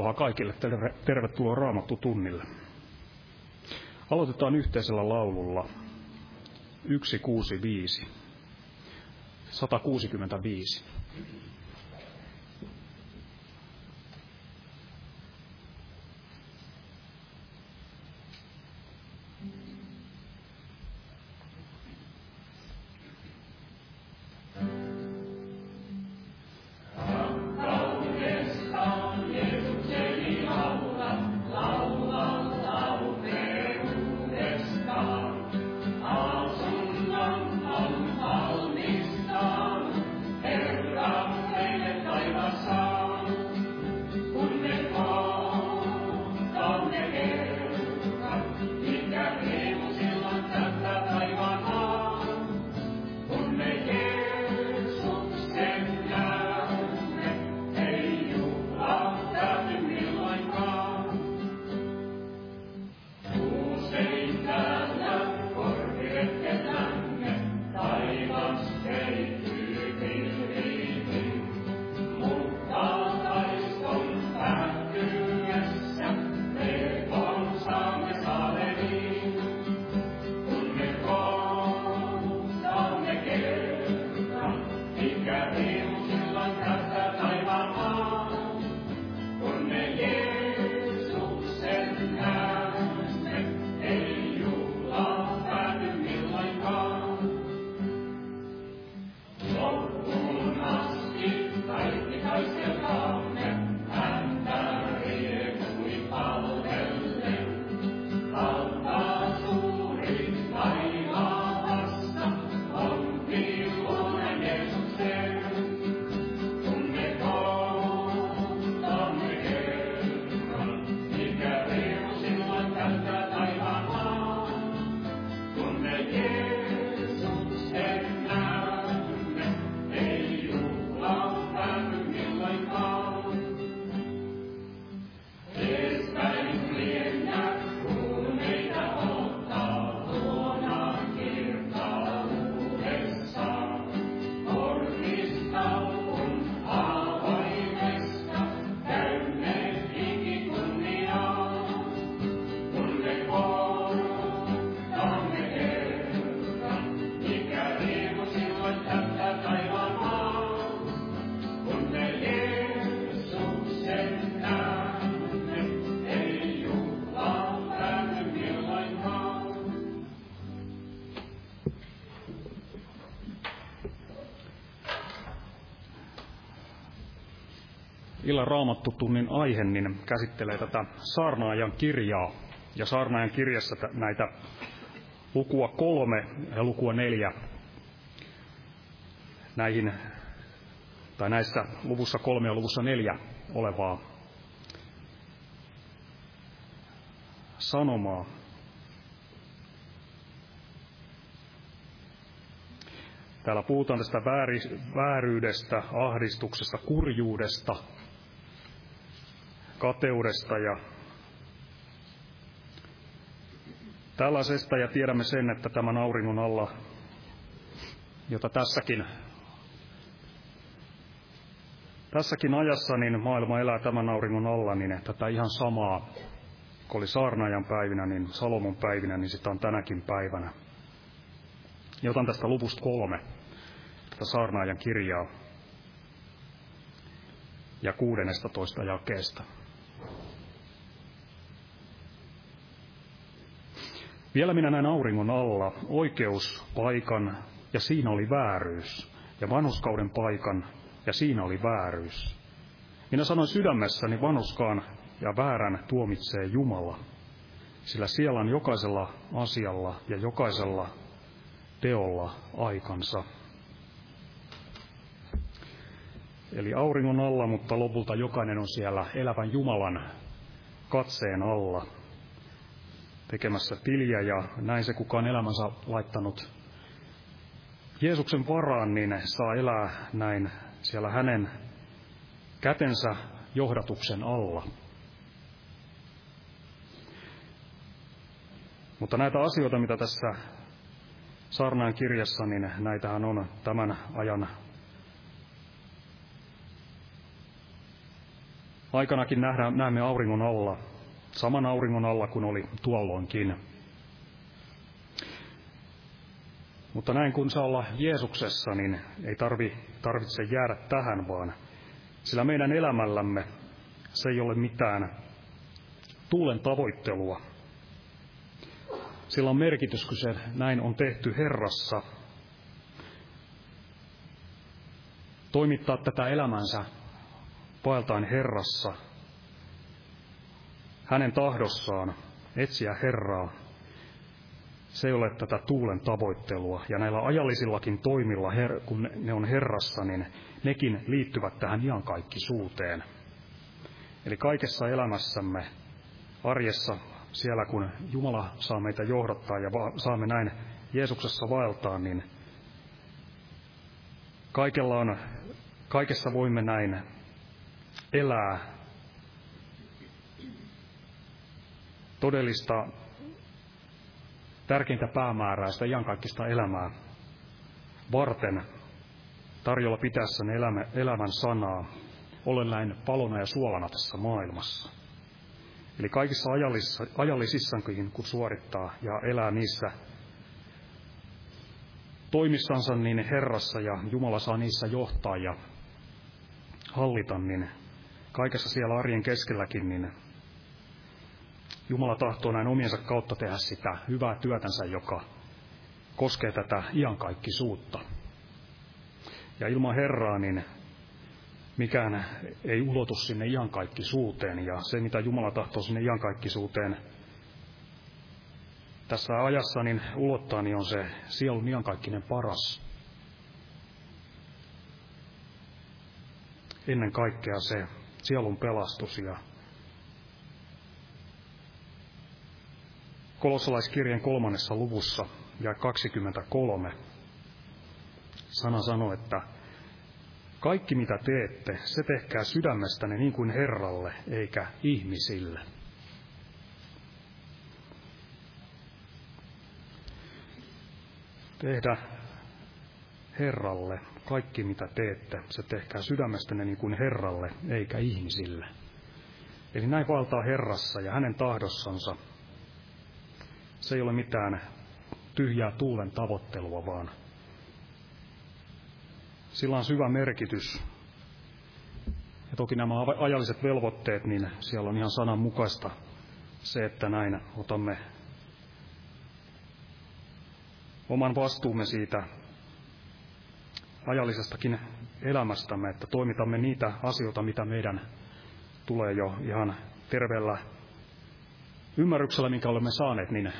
Rauhaa kaikille, tervetuloa Raamattu tunnille. Aloitetaan yhteisellä laululla 165, 165. illan raamattutunnin aihe niin käsittelee tätä saarnaajan kirjaa. Ja saarnaajan kirjassa näitä lukua kolme ja lukua neljä näihin, tai näissä luvussa kolme ja luvussa neljä olevaa sanomaa. Täällä puhutaan tästä vääryydestä, ahdistuksesta, kurjuudesta, kateudesta ja tällaisesta ja tiedämme sen, että tämän auringon alla, jota tässäkin, tässäkin ajassa niin maailma elää tämän auringon alla, niin tätä ihan samaa, kun oli saarnaajan päivinä, niin Salomon päivinä, niin sitä on tänäkin päivänä. Ja otan tästä luvusta kolme, tätä saarnaajan kirjaa ja kuudennesta toista jakeesta. Vielä minä näin auringon alla oikeuspaikan, ja siinä oli vääryys, ja vanhuskauden paikan, ja siinä oli vääryys. Minä sanoin sydämessäni vanhuskaan ja väärän tuomitsee Jumala, sillä siellä on jokaisella asialla ja jokaisella teolla aikansa. Eli auringon alla, mutta lopulta jokainen on siellä elävän Jumalan katseen alla tekemässä tiliä ja näin se, kuka on elämänsä laittanut Jeesuksen varaan, niin saa elää näin siellä hänen kätensä johdatuksen alla. Mutta näitä asioita, mitä tässä saarnaan kirjassa, niin näitähän on tämän ajan aikanakin nähdään, näemme auringon alla – saman auringon alla kuin oli tuolloinkin. Mutta näin kun saa olla Jeesuksessa, niin ei tarvi, tarvitse jäädä tähän, vaan sillä meidän elämällämme se ei ole mitään tuulen tavoittelua. Sillä on merkitys, kun se näin on tehty Herrassa. Toimittaa tätä elämänsä vaeltain Herrassa, hänen tahdossaan etsiä Herraa. Se ei ole tätä tuulen tavoittelua. Ja näillä ajallisillakin toimilla, kun ne on Herrassa, niin nekin liittyvät tähän iankaikkisuuteen. Eli kaikessa elämässämme, arjessa, siellä kun Jumala saa meitä johdattaa ja saamme näin Jeesuksessa vaeltaa, niin kaikella on, kaikessa voimme näin elää todellista tärkeintä päämäärää, sitä iankaikkista elämää varten tarjolla pitäessäni elämä, elämän sanaa, olen näin palona ja suolana tässä maailmassa. Eli kaikissa ajallisissa, ajallisissakin, kun suorittaa ja elää niissä toimissansa, niin Herrassa ja Jumala saa niissä johtaa ja hallita, niin kaikessa siellä arjen keskelläkin, niin Jumala tahtoo näin omiensa kautta tehdä sitä hyvää työtänsä, joka koskee tätä iankaikkisuutta. Ja ilman Herraa, niin mikään ei ulotu sinne iankaikkisuuteen. Ja se, mitä Jumala tahtoo sinne iankaikkisuuteen tässä ajassa niin ulottaa, niin on se sielun iankaikkinen paras. Ennen kaikkea se sielun pelastus ja Kolossalaiskirjan kolmannessa luvussa ja 23 sana sanoo, että kaikki mitä teette, se tehkää sydämestäne niin kuin Herralle, eikä ihmisille. Tehdä Herralle kaikki mitä teette, se tehkää sydämestäne niin kuin Herralle, eikä ihmisille. Eli näin valtaa Herrassa ja hänen tahdossansa. Se ei ole mitään tyhjää tuulen tavoittelua, vaan sillä on syvä merkitys. Ja toki nämä ajalliset velvoitteet, niin siellä on ihan sanan mukaista se, että näin otamme oman vastuumme siitä ajallisestakin elämästämme, että toimitamme niitä asioita, mitä meidän tulee jo ihan terveellä ymmärryksellä, minkä olemme saaneet, niin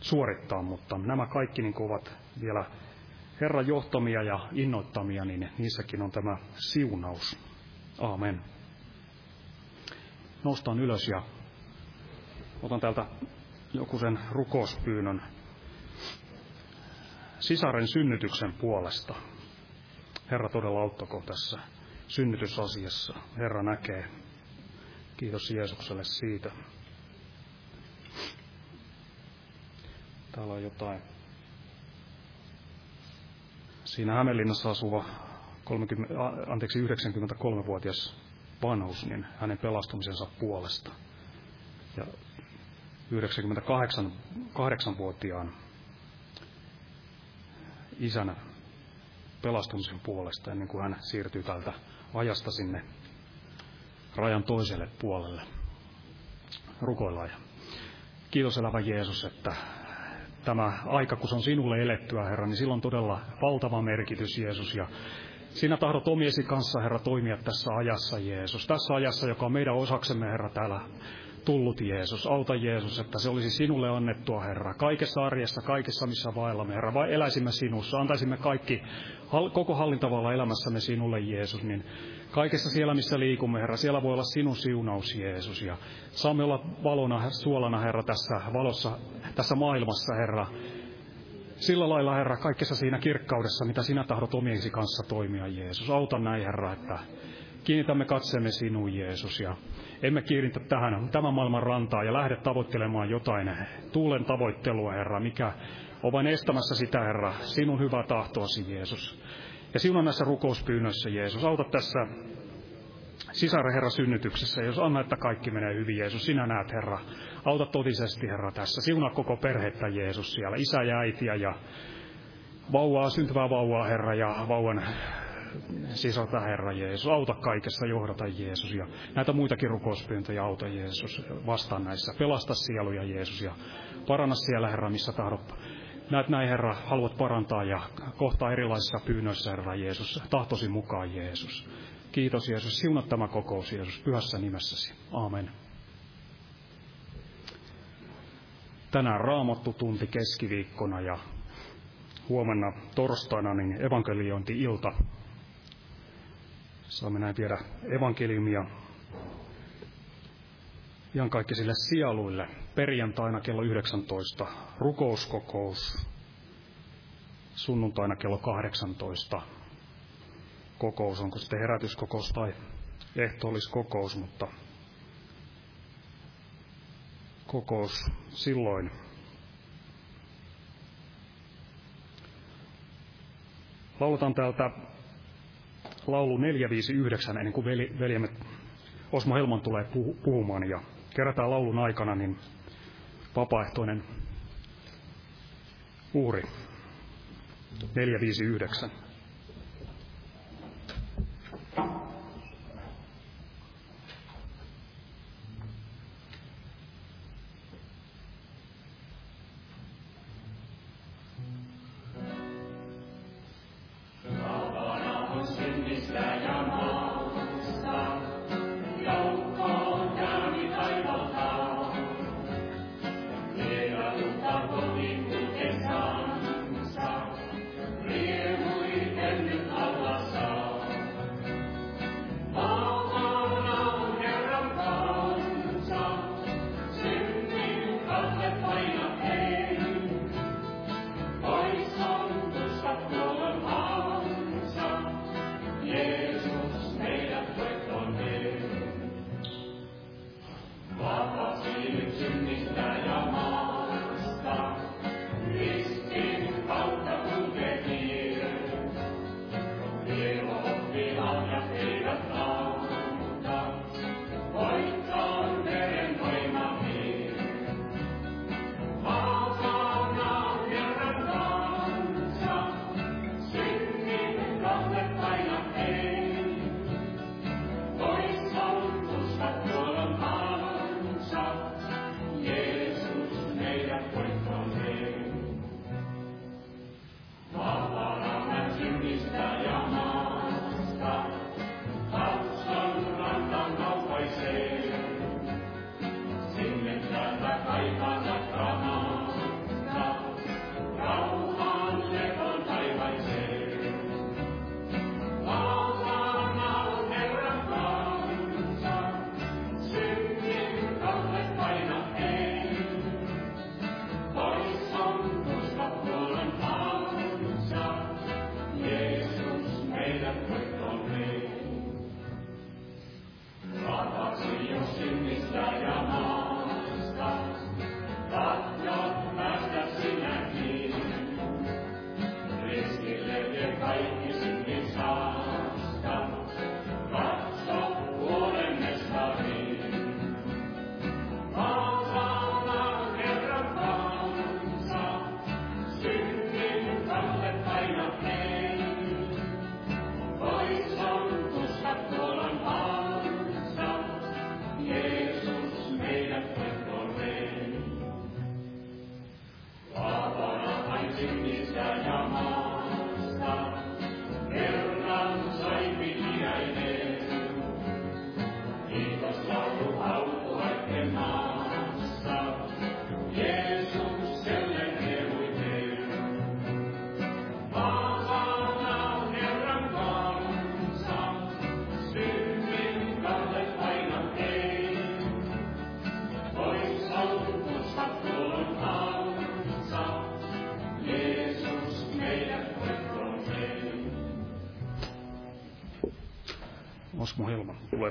suorittaa, mutta nämä kaikki niin ovat vielä Herran johtamia ja innoittamia, niin niissäkin on tämä siunaus. Aamen. Nostan ylös ja otan täältä joku sen rukouspyynnön sisaren synnytyksen puolesta. Herra todella auttako tässä synnytysasiassa. Herra näkee. Kiitos Jeesukselle siitä. Täällä on jotain siinä Hämeenlinnassa asuva 30, anteeksi, 93-vuotias vanhus, niin hänen pelastumisensa puolesta. Ja 98-vuotiaan isänä pelastumisen puolesta ennen kuin hän siirtyy tältä ajasta sinne rajan toiselle puolelle. Rukoillaan. Kiitos elävä Jeesus, että tämä aika, kun se on sinulle elettyä, Herra, niin silloin todella valtava merkitys, Jeesus. Ja sinä tahdot omiesi kanssa, Herra, toimia tässä ajassa, Jeesus. Tässä ajassa, joka on meidän osaksemme, Herra, täällä tullut Jeesus. Auta Jeesus, että se olisi sinulle annettua, Herra. Kaikessa arjessa, kaikessa missä vaellamme, Herra. Vai eläisimme sinussa, antaisimme kaikki, koko hallintavalla elämässämme sinulle, Jeesus. Niin kaikessa siellä, missä liikumme, Herra, siellä voi olla sinun siunaus, Jeesus. Ja saamme olla valona, suolana, Herra, tässä valossa, tässä maailmassa, Herra. Sillä lailla, Herra, kaikessa siinä kirkkaudessa, mitä sinä tahdot omiensi kanssa toimia, Jeesus. Auta näin, Herra, että kiinnitämme katseemme sinuun, Jeesus, ja emme kiinnitä tähän tämän maailman rantaa ja lähde tavoittelemaan jotain tuulen tavoittelua, Herra, mikä on vain estämässä sitä, Herra, sinun hyvää tahtoasi, Jeesus. Ja sinun näissä rukouspyynnöissä, Jeesus, auta tässä sisaren Herra synnytyksessä. Jos anna, että kaikki menee hyvin, Jeesus, sinä näet, Herra. Auta totisesti, Herra, tässä. Siunaa koko perhettä, Jeesus, siellä. Isä ja äitiä ja vauvaa, syntyvää vauvaa, Herra, ja vauvan sisältä, Herra Jeesus. Auta kaikessa, johdata Jeesus. Ja näitä muitakin rukouspyyntöjä auta Jeesus vastaan näissä. Pelasta sieluja Jeesus ja paranna siellä, Herra, missä tahdot. Näet näin, Herra, haluat parantaa ja kohtaa erilaisissa pyynnöissä, Herra Jeesus. Tahtosi mukaan, Jeesus. Kiitos, Jeesus. Siunat tämä kokous, Jeesus, pyhässä nimessäsi. Aamen. Tänään raamattu tunti keskiviikkona ja huomenna torstaina niin evankeliointi-ilta. Saamme näin viedä evankeliumia ihan kaikki sille sieluille. Perjantaina kello 19 rukouskokous, sunnuntaina kello 18 kokous, onko sitten herätyskokous tai ehtoolliskokous, mutta kokous silloin. Lauletaan täältä laulu 459 ennen kuin veljemme Osmo Helman tulee puhumaan ja kerätään laulun aikana niin vapaaehtoinen uhri 459.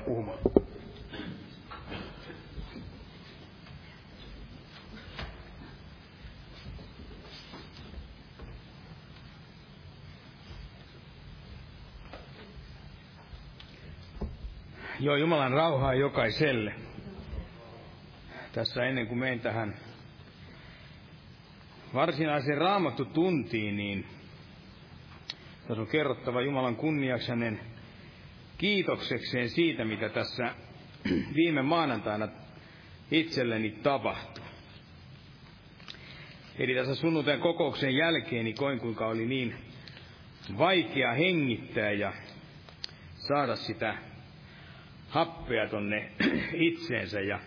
tulee puhumaan. Joo, Jumalan rauhaa jokaiselle. Tässä ennen kuin menen tähän varsinaiseen raamattu tuntiin, niin tässä on kerrottava Jumalan kunniaksi hänen kiitoksekseen siitä, mitä tässä viime maanantaina itselleni tapahtui. Eli tässä sunnuntain kokouksen jälkeen niin koin, kuinka oli niin vaikea hengittää ja saada sitä happea tonne itseensä. Ja,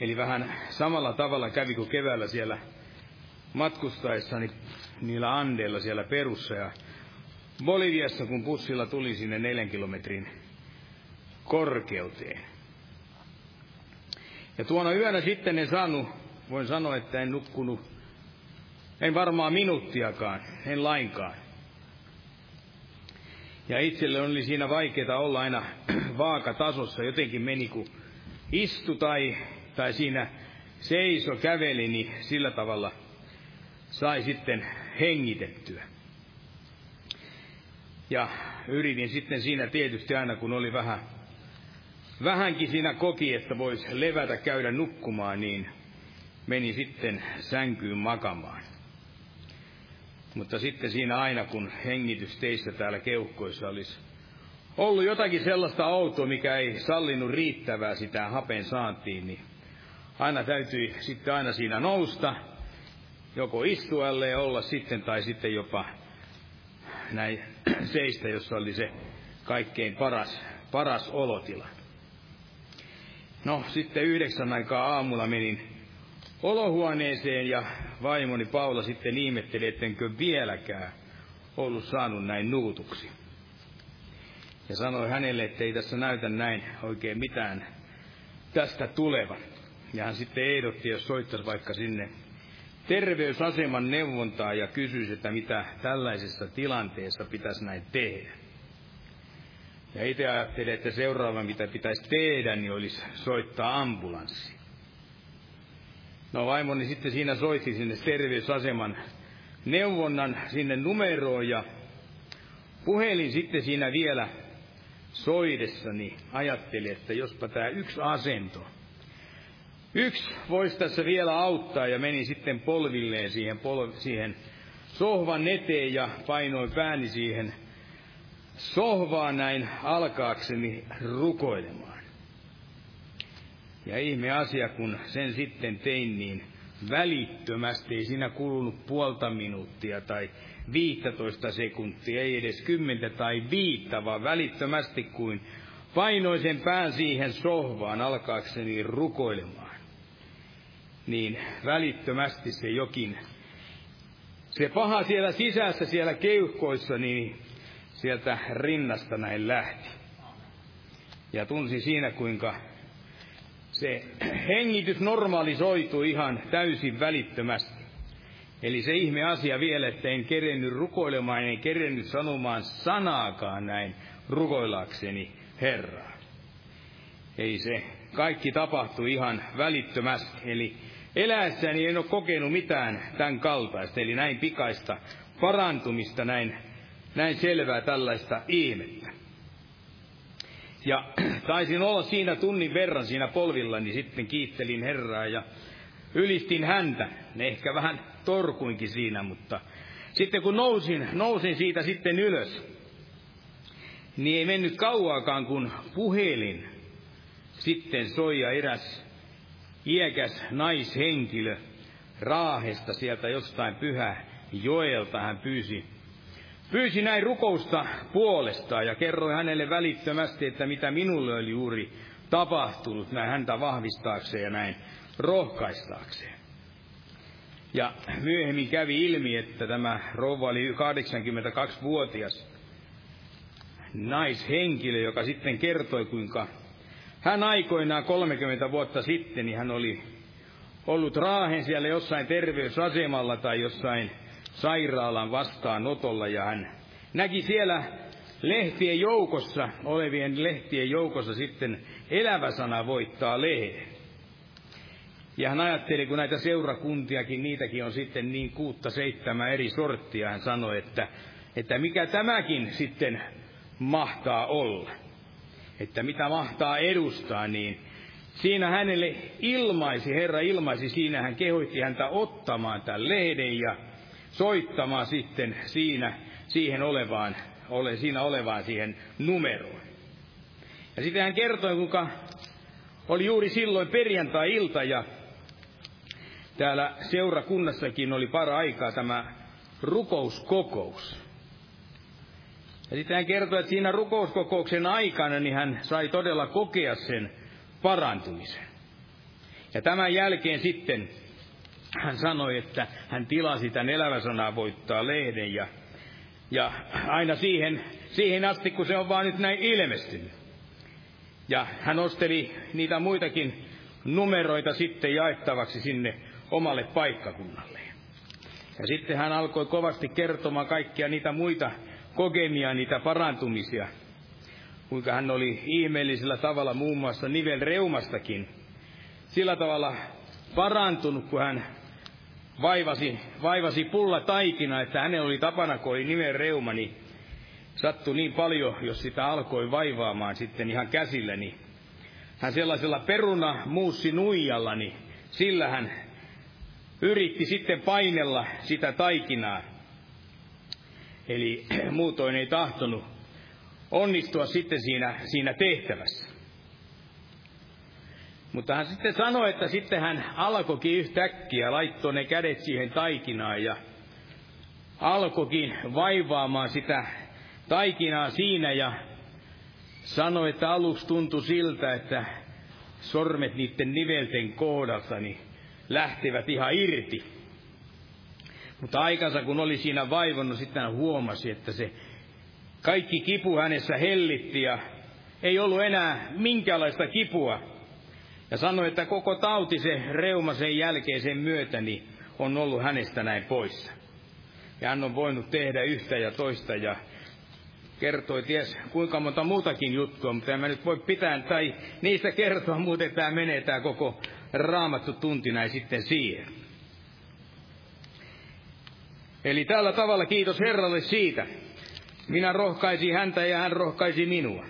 eli vähän samalla tavalla kävi kuin keväällä siellä matkustaessani niillä andeilla siellä perussa ja Boliviassa, kun bussilla tuli sinne neljän kilometrin korkeuteen. Ja tuona yönä sitten en saanut, voin sanoa, että en nukkunut, en varmaan minuuttiakaan, en lainkaan. Ja itselle oli siinä vaikeaa olla aina vaakatasossa, jotenkin meni kun istu tai, tai siinä seiso, käveli, niin sillä tavalla sai sitten hengitettyä. Ja yritin sitten siinä tietysti aina, kun oli vähän, vähänkin siinä koki, että voisi levätä, käydä nukkumaan, niin meni sitten sänkyyn makamaan. Mutta sitten siinä aina, kun hengitysteissä täällä keuhkoissa olisi ollut jotakin sellaista outoa, mikä ei sallinut riittävää sitä hapen saantiin, niin aina täytyi sitten aina siinä nousta, joko istualle ja olla sitten, tai sitten jopa näin seistä, jossa oli se kaikkein paras, paras olotila. No, sitten yhdeksän aikaa aamulla menin olohuoneeseen ja vaimoni Paula sitten ihmetteli, ettenkö vieläkään ollut saanut näin nuutuksi. Ja sanoi hänelle, että ei tässä näytä näin oikein mitään tästä tulevan. Ja hän sitten ehdotti, jos soittaisi vaikka sinne terveysaseman neuvontaa ja kysyisi, että mitä tällaisessa tilanteessa pitäisi näin tehdä. Ja itse ajattelin, että seuraava mitä pitäisi tehdä, niin olisi soittaa ambulanssi. No vaimoni sitten siinä soitti sinne terveysaseman neuvonnan sinne numeroon ja puhelin sitten siinä vielä soidessani ajatteli, että jospa tämä yksi asento, yksi voisi tässä vielä auttaa ja meni sitten polvilleen siihen, pol- siihen sohvan eteen ja painoi pääni siihen sohvaan näin alkaakseni rukoilemaan. Ja ihme asia, kun sen sitten tein, niin välittömästi, ei siinä kulunut puolta minuuttia tai viittätoista sekuntia, ei edes kymmentä tai viittä, vaan välittömästi kuin painoin sen pään siihen sohvaan alkaakseni rukoilemaan. Niin välittömästi se jokin, se paha siellä sisässä, siellä keuhkoissa, niin sieltä rinnasta näin lähti. Ja tunsin siinä, kuinka se hengitys normalisoitui ihan täysin välittömästi. Eli se ihme asia vielä, että en kerennyt rukoilemaan, en kerennyt sanomaan sanaakaan näin rukoilakseni Herraa. Ei se, kaikki tapahtui ihan välittömästi. Eli eläessäni en ole kokenut mitään tämän kaltaista, eli näin pikaista parantumista, näin, näin selvää tällaista ihmettä. Ja taisin olla siinä tunnin verran siinä polvilla, niin sitten kiittelin Herraa ja ylistin häntä. Ehkä vähän torkuinkin siinä, mutta sitten kun nousin, nousin siitä sitten ylös, niin ei mennyt kauaakaan, kun puhelin sitten soi ja eräs iäkäs naishenkilö Raahesta sieltä jostain pyhä joelta hän pyysi Pyysi näin rukousta puolestaan ja kerroi hänelle välittömästi, että mitä minulle oli juuri tapahtunut, näin häntä vahvistaakseen ja näin rohkaistaakseen. Ja myöhemmin kävi ilmi, että tämä rouva oli 82-vuotias naishenkilö, joka sitten kertoi, kuinka hän aikoinaan 30 vuotta sitten, niin hän oli ollut raahen siellä jossain terveysasemalla tai jossain sairaalan vastaanotolla ja hän näki siellä lehtien joukossa, olevien lehtien joukossa sitten elävä sana voittaa lehden. Ja hän ajatteli, kun näitä seurakuntiakin, niitäkin on sitten niin kuutta seitsemän eri sorttia, hän sanoi, että, että mikä tämäkin sitten mahtaa olla. Että mitä mahtaa edustaa, niin siinä hänelle ilmaisi, Herra ilmaisi, siinä hän kehoitti häntä ottamaan tämän lehden ja soittamaan sitten siinä, siihen olevaan, ole, siinä olevaan siihen numeroon. Ja sitten hän kertoi, kuinka oli juuri silloin perjantai-ilta ja täällä seurakunnassakin oli para aikaa tämä rukouskokous. Ja sitten hän kertoi, että siinä rukouskokouksen aikana niin hän sai todella kokea sen parantumisen. Ja tämän jälkeen sitten hän sanoi, että hän tilasi tämän eläväsanaa voittaa lehden ja, ja aina siihen, siihen asti, kun se on vaan nyt näin ilmestynyt. Ja hän osteli niitä muitakin numeroita sitten jaettavaksi sinne omalle paikkakunnalle. Ja sitten hän alkoi kovasti kertomaan kaikkia niitä muita kokemia, niitä parantumisia. Kuinka hän oli ihmeellisellä tavalla muun muassa nivelreumastakin sillä tavalla parantunut, kun hän vaivasi, vaivasi pulla taikina, että hänen oli tapana, kun oli nivelreuma, niin sattui niin paljon, jos sitä alkoi vaivaamaan sitten ihan käsillä, niin hän sellaisella peruna muussi nuijalla, niin sillä hän yritti sitten painella sitä taikinaa. Eli muutoin ei tahtonut onnistua sitten siinä, siinä tehtävässä. Mutta hän sitten sanoi, että sitten hän alkoikin yhtäkkiä, laittoi ne kädet siihen taikinaan ja alkoikin vaivaamaan sitä taikinaa siinä ja sanoi, että aluksi tuntui siltä, että sormet niiden nivelten kohdalta niin lähtevät ihan irti. Mutta aikansa kun oli siinä vaivonnut, sitten hän huomasi, että se kaikki kipu hänessä hellitti ja ei ollut enää minkäänlaista kipua. Ja sanoi, että koko tauti se reuma sen jälkeen sen myötä niin on ollut hänestä näin poissa. Ja hän on voinut tehdä yhtä ja toista ja kertoi ties kuinka monta muutakin juttua, mutta en mä nyt voi pitää tai niistä kertoa, muuten tämä menee tämä koko raamattu tunti näin sitten siihen. Eli tällä tavalla kiitos Herralle siitä. Minä rohkaisin häntä ja hän rohkaisi minua.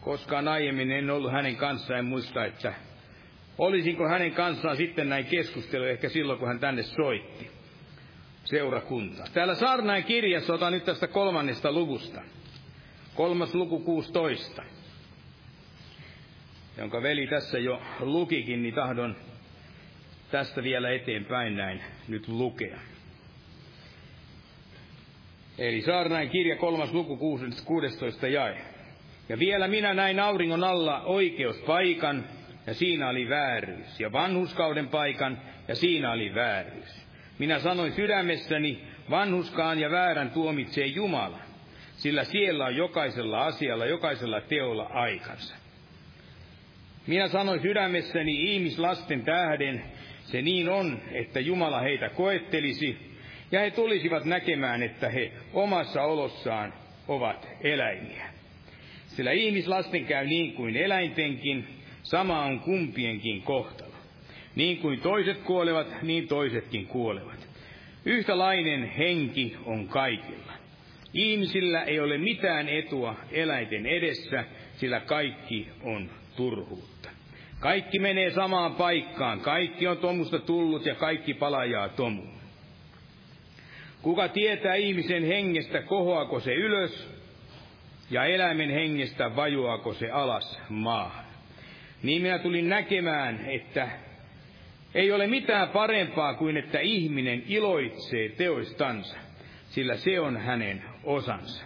Koskaan aiemmin en ollut hänen kanssaan, en muista, että olisinko hänen kanssaan sitten näin keskustelu, ehkä silloin kun hän tänne soitti seurakunta. Täällä Saarnain kirjassa, otan nyt tästä kolmannesta luvusta. Kolmas luku 16, jonka veli tässä jo lukikin, niin tahdon tästä vielä eteenpäin näin nyt lukea. Eli Saarnain kirja kolmas luku 16 jae. Ja vielä minä näin auringon alla oikeuspaikan, ja siinä oli vääryys, ja vanhuskauden paikan, ja siinä oli vääryys. Minä sanoin sydämessäni, vanhuskaan ja väärän tuomitsee Jumala, sillä siellä on jokaisella asialla, jokaisella teolla aikansa. Minä sanoin sydämessäni ihmislasten tähden, se niin on, että Jumala heitä koettelisi, ja he tulisivat näkemään, että he omassa olossaan ovat eläimiä. Sillä ihmislasten käy niin kuin eläintenkin, sama on kumpienkin kohtalo. Niin kuin toiset kuolevat, niin toisetkin kuolevat. Yhtälainen henki on kaikilla. Ihmisillä ei ole mitään etua eläinten edessä, sillä kaikki on turhuutta. Kaikki menee samaan paikkaan, kaikki on tomusta tullut ja kaikki palajaa tomuun. Kuka tietää ihmisen hengestä, kohoako se ylös, ja eläimen hengestä vajuako se alas maahan. Niin minä tulin näkemään, että ei ole mitään parempaa kuin että ihminen iloitsee teoistansa, sillä se on hänen osansa.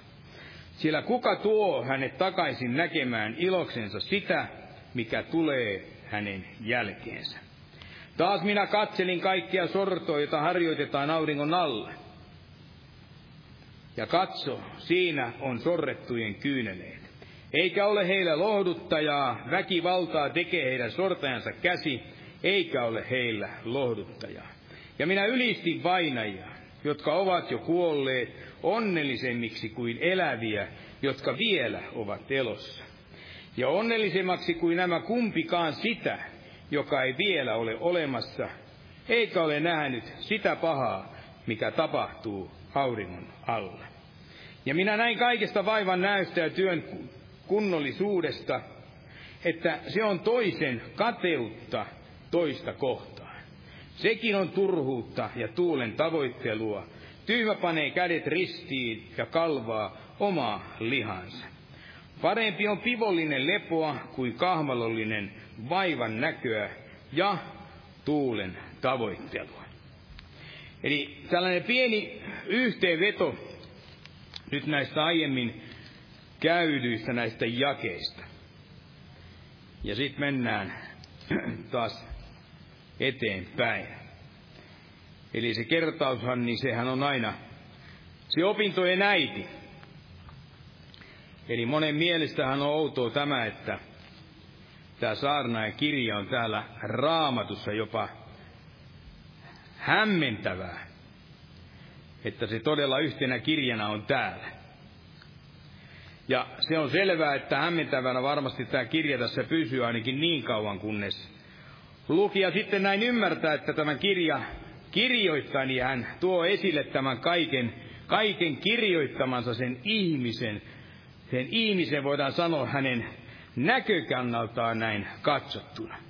Sillä kuka tuo hänet takaisin näkemään iloksensa sitä, mikä tulee hänen jälkeensä. Taas minä katselin kaikkia sortoja, joita harjoitetaan auringon alle. Ja katso, siinä on sorrettujen kyyneleet. Eikä ole heillä lohduttajaa, väkivaltaa tekee heidän sortajansa käsi, eikä ole heillä lohduttajaa. Ja minä ylistin vainajia, jotka ovat jo kuolleet, onnellisemmiksi kuin eläviä, jotka vielä ovat elossa. Ja onnellisemmaksi kuin nämä kumpikaan sitä, joka ei vielä ole olemassa, eikä ole nähnyt sitä pahaa, mikä tapahtuu auringon alla. Ja minä näin kaikesta vaivan näystä ja työn kunnollisuudesta, että se on toisen kateutta toista kohtaan. Sekin on turhuutta ja tuulen tavoittelua. Tyhmä panee kädet ristiin ja kalvaa omaa lihansa. Parempi on pivollinen lepoa kuin kahmalollinen vaivan näköä ja tuulen tavoittelua. Eli tällainen pieni yhteenveto nyt näistä aiemmin käydyistä näistä jakeista. Ja sitten mennään taas eteenpäin. Eli se kertaushan, niin sehän on aina se opintojen äiti. Eli monen mielestähän on outoa tämä, että tämä saarna ja kirja on täällä raamatussa jopa hämmentävää, että se todella yhtenä kirjana on täällä. Ja se on selvää, että hämmentävänä varmasti tämä kirja tässä pysyy ainakin niin kauan, kunnes lukija sitten näin ymmärtää, että tämä kirja kirjoittaa, niin hän tuo esille tämän kaiken, kaiken kirjoittamansa sen ihmisen, sen ihmisen voidaan sanoa hänen näkökannaltaan näin katsottuna.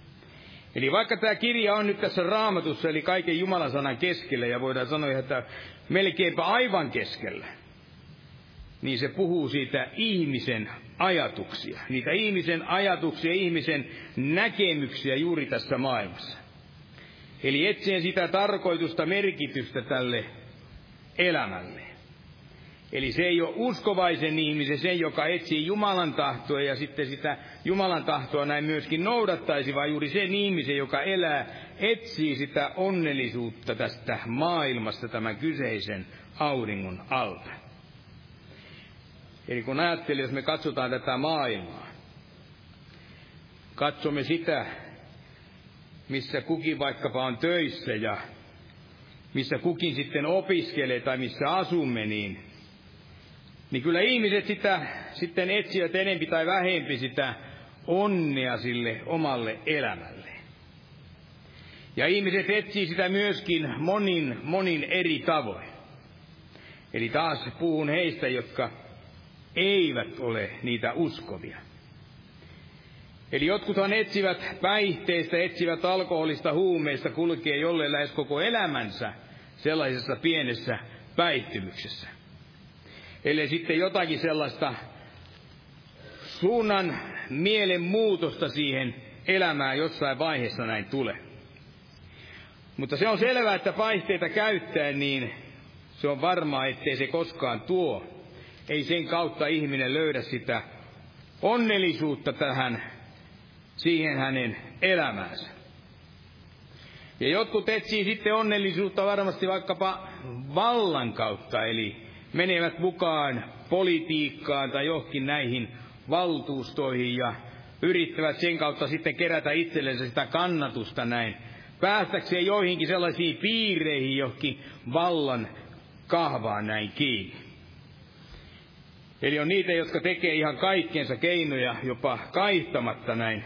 Eli vaikka tämä kirja on nyt tässä raamatussa, eli kaiken Jumalan sanan keskellä, ja voidaan sanoa, että melkeinpä aivan keskellä, niin se puhuu siitä ihmisen ajatuksia, niitä ihmisen ajatuksia, ihmisen näkemyksiä juuri tässä maailmassa. Eli etsien sitä tarkoitusta, merkitystä tälle elämälle. Eli se ei ole uskovaisen ihmisen, se joka etsii Jumalan tahtoa ja sitten sitä Jumalan tahtoa näin myöskin noudattaisi, vaan juuri sen ihmisen, joka elää, etsii sitä onnellisuutta tästä maailmasta tämän kyseisen auringon alta. Eli kun ajattelin, jos me katsotaan tätä maailmaa, katsomme sitä, missä kukin vaikkapa on töissä ja missä kukin sitten opiskelee tai missä asumme, niin, niin kyllä ihmiset sitä sitten etsivät enempi tai vähempi sitä onnea sille omalle elämälle. Ja ihmiset etsii sitä myöskin monin, monin eri tavoin. Eli taas puhun heistä, jotka eivät ole niitä uskovia. Eli jotkuthan etsivät päihteistä, etsivät alkoholista, huumeista, kulkee jolle lähes koko elämänsä sellaisessa pienessä päihtymyksessä. Eli sitten jotakin sellaista suunnan mielen muutosta siihen elämään jossain vaiheessa näin tulee. Mutta se on selvää, että päihteitä käyttäen, niin se on varmaa, ettei se koskaan tuo. Ei sen kautta ihminen löydä sitä onnellisuutta tähän siihen hänen elämäänsä. Ja jotkut etsii sitten onnellisuutta varmasti vaikkapa vallan kautta, eli menevät mukaan politiikkaan tai johonkin näihin valtuustoihin ja yrittävät sen kautta sitten kerätä itsellensä sitä kannatusta näin, päästäkseen joihinkin sellaisiin piireihin, johonkin vallan kahvaan näin kiinni. Eli on niitä, jotka tekee ihan kaikkensa keinoja jopa kaihtamatta näin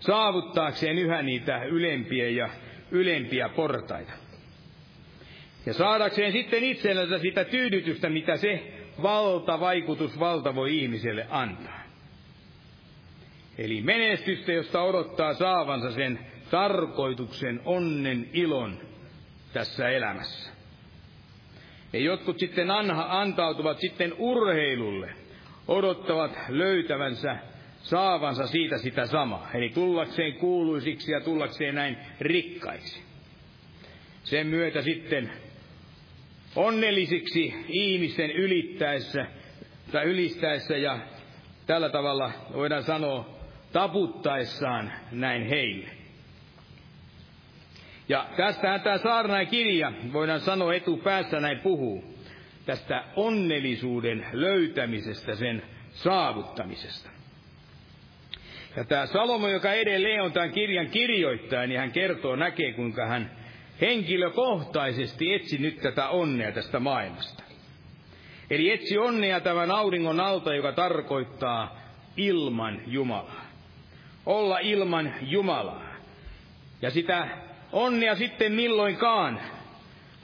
saavuttaakseen yhä niitä ylempiä ja ylempiä portaita. Ja saadakseen sitten itsellensä sitä tyydytystä, mitä se valta, vaikutus, valta voi ihmiselle antaa. Eli menestystä, josta odottaa saavansa sen tarkoituksen, onnen, ilon tässä elämässä. Ja jotkut sitten anha, antautuvat sitten urheilulle, odottavat löytävänsä saavansa siitä sitä samaa. Eli tullakseen kuuluisiksi ja tullakseen näin rikkaiksi. Sen myötä sitten onnellisiksi ihmisten ylittäessä tai ylistäessä ja tällä tavalla voidaan sanoa taputtaessaan näin heille. Ja tästähän tämä saarnaa kirja, voidaan sanoa etupäässä näin puhuu, tästä onnellisuuden löytämisestä, sen saavuttamisesta. Ja tämä Salomo, joka edelleen on tämän kirjan kirjoittaja, niin hän kertoo, näkee kuinka hän henkilökohtaisesti etsi nyt tätä onnea tästä maailmasta. Eli etsi onnea tämän auringon alta, joka tarkoittaa ilman Jumalaa. Olla ilman Jumalaa. Ja sitä onnea sitten milloinkaan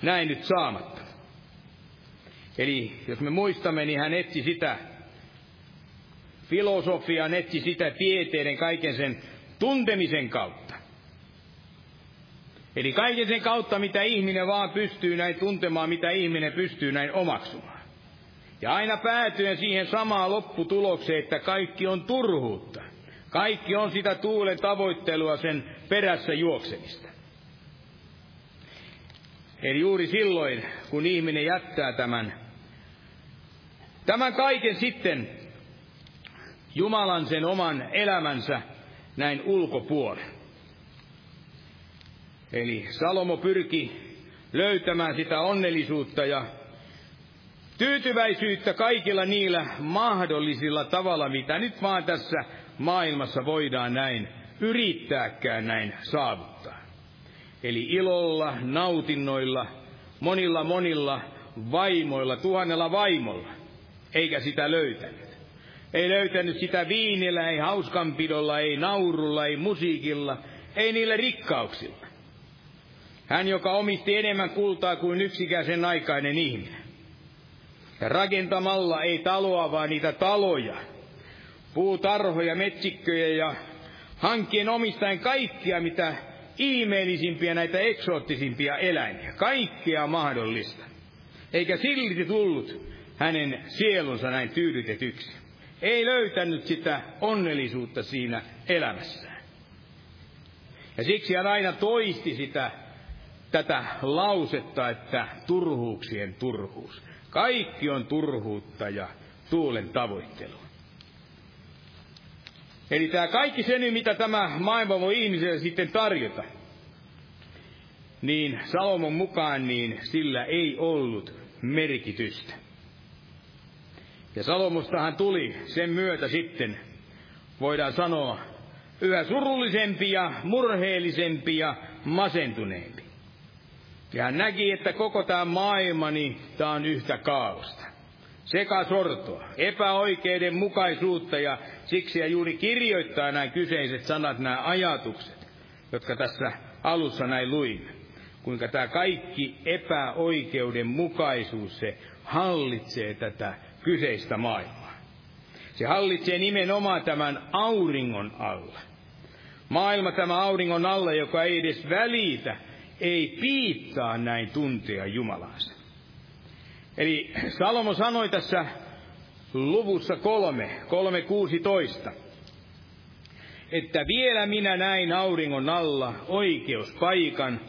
näin nyt saamatta. Eli jos me muistamme, niin hän etsi sitä Filosofian etsi sitä tieteiden kaiken sen tuntemisen kautta. Eli kaiken sen kautta, mitä ihminen vaan pystyy näin tuntemaan, mitä ihminen pystyy näin omaksumaan. Ja aina päätyen siihen samaan lopputulokseen, että kaikki on turhuutta. Kaikki on sitä tuulen tavoittelua sen perässä juoksemista. Eli juuri silloin, kun ihminen jättää tämän, tämän kaiken sitten Jumalan sen oman elämänsä näin ulkopuolelle. Eli Salomo pyrki löytämään sitä onnellisuutta ja tyytyväisyyttä kaikilla niillä mahdollisilla tavalla, mitä nyt vaan tässä maailmassa voidaan näin yrittääkään näin saavuttaa. Eli ilolla, nautinnoilla, monilla monilla vaimoilla, tuhannella vaimolla, eikä sitä löytänyt. Ei löytänyt sitä viinillä, ei hauskanpidolla, ei naurulla, ei musiikilla, ei niillä rikkauksilla. Hän, joka omisti enemmän kultaa kuin yksikään sen aikainen ihminen. Ja rakentamalla ei taloa, vaan niitä taloja. Puutarhoja, metsikköjä ja hankkien omistaen kaikkia, mitä ihmeellisimpiä näitä eksoottisimpia eläimiä. Kaikkea mahdollista. Eikä silti tullut hänen sielunsa näin tyydytetyksi. Ei löytänyt sitä onnellisuutta siinä elämässään. Ja siksi hän aina toisti sitä, tätä lausetta, että turhuuksien turhuus. Kaikki on turhuutta ja tuulen tavoittelu. Eli tämä kaikki se mitä tämä maailma voi ihmiselle sitten tarjota, niin Salomon mukaan niin sillä ei ollut merkitystä. Ja Salomustahan tuli sen myötä sitten, voidaan sanoa, yhä surullisempi ja murheellisempi ja masentuneempi. Ja hän näki, että koko tämä maailma, niin tämä on yhtä kaaosta. Sekasortoa, epäoikeudenmukaisuutta ja siksi ja juuri kirjoittaa nämä kyseiset sanat, nämä ajatukset, jotka tässä alussa näin luimme. Kuinka tämä kaikki epäoikeudenmukaisuus, se hallitsee tätä kyseistä maailmaa. Se hallitsee nimenomaan tämän auringon alla. Maailma tämä auringon alla, joka ei edes välitä, ei piittaa näin tuntea Jumalansa. Eli Salomo sanoi tässä luvussa kolme, kolme kuusitoista, että vielä minä näin auringon alla oikeuspaikan,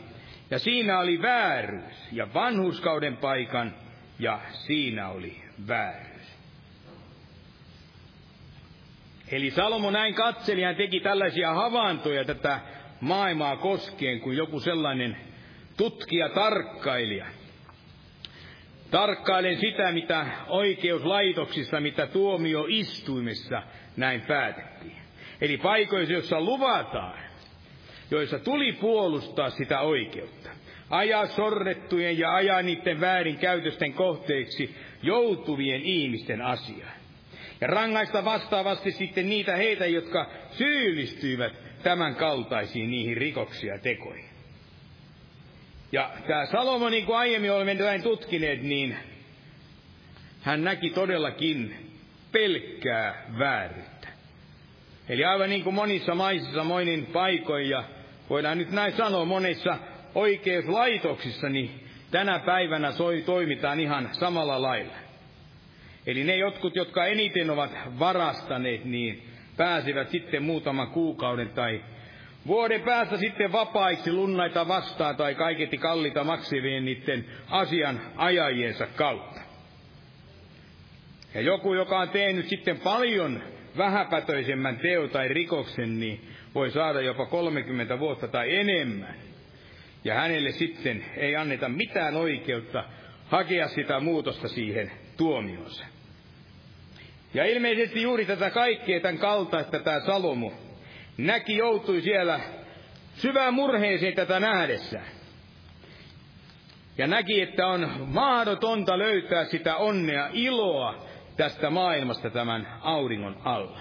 ja siinä oli vääryys, ja vanhuskauden paikan, ja siinä oli vääryys. Eli Salomo näin katseli, hän teki tällaisia havaintoja tätä maailmaa koskien kuin joku sellainen tutkija, tarkkailija. Tarkkailen sitä, mitä oikeuslaitoksissa, mitä tuomioistuimissa näin päätettiin. Eli paikoissa, joissa luvataan, joissa tuli puolustaa sitä oikeutta. Ajaa sorrettujen ja ajaa niiden väärin käytösten kohteeksi joutuvien ihmisten asiaa. Ja rangaista vastaavasti sitten niitä heitä, jotka syyllistyivät tämän kaltaisiin niihin rikoksia tekoihin. Ja tämä Salomo, niin kuin aiemmin olemme näin tutkineet, niin hän näki todellakin pelkkää vääryyttä. Eli aivan niin kuin monissa maissa, monin paikoin, ja voidaan nyt näin sanoa, monissa oikeuslaitoksissa, niin tänä päivänä soi, toimitaan ihan samalla lailla. Eli ne jotkut, jotka eniten ovat varastaneet, niin pääsivät sitten muutaman kuukauden tai vuoden päästä sitten vapaiksi lunnaita vastaan tai kaiketi kallita maksivien niiden asian ajajiensa kautta. Ja joku, joka on tehnyt sitten paljon vähäpätöisemmän teo tai rikoksen, niin voi saada jopa 30 vuotta tai enemmän ja hänelle sitten ei anneta mitään oikeutta hakea sitä muutosta siihen tuomionsa. Ja ilmeisesti juuri tätä kaikkea tämän kaltaista tämä Salomo näki, joutui siellä syvään murheeseen tätä nähdessään. Ja näki, että on mahdotonta löytää sitä onnea, iloa tästä maailmasta tämän auringon alla.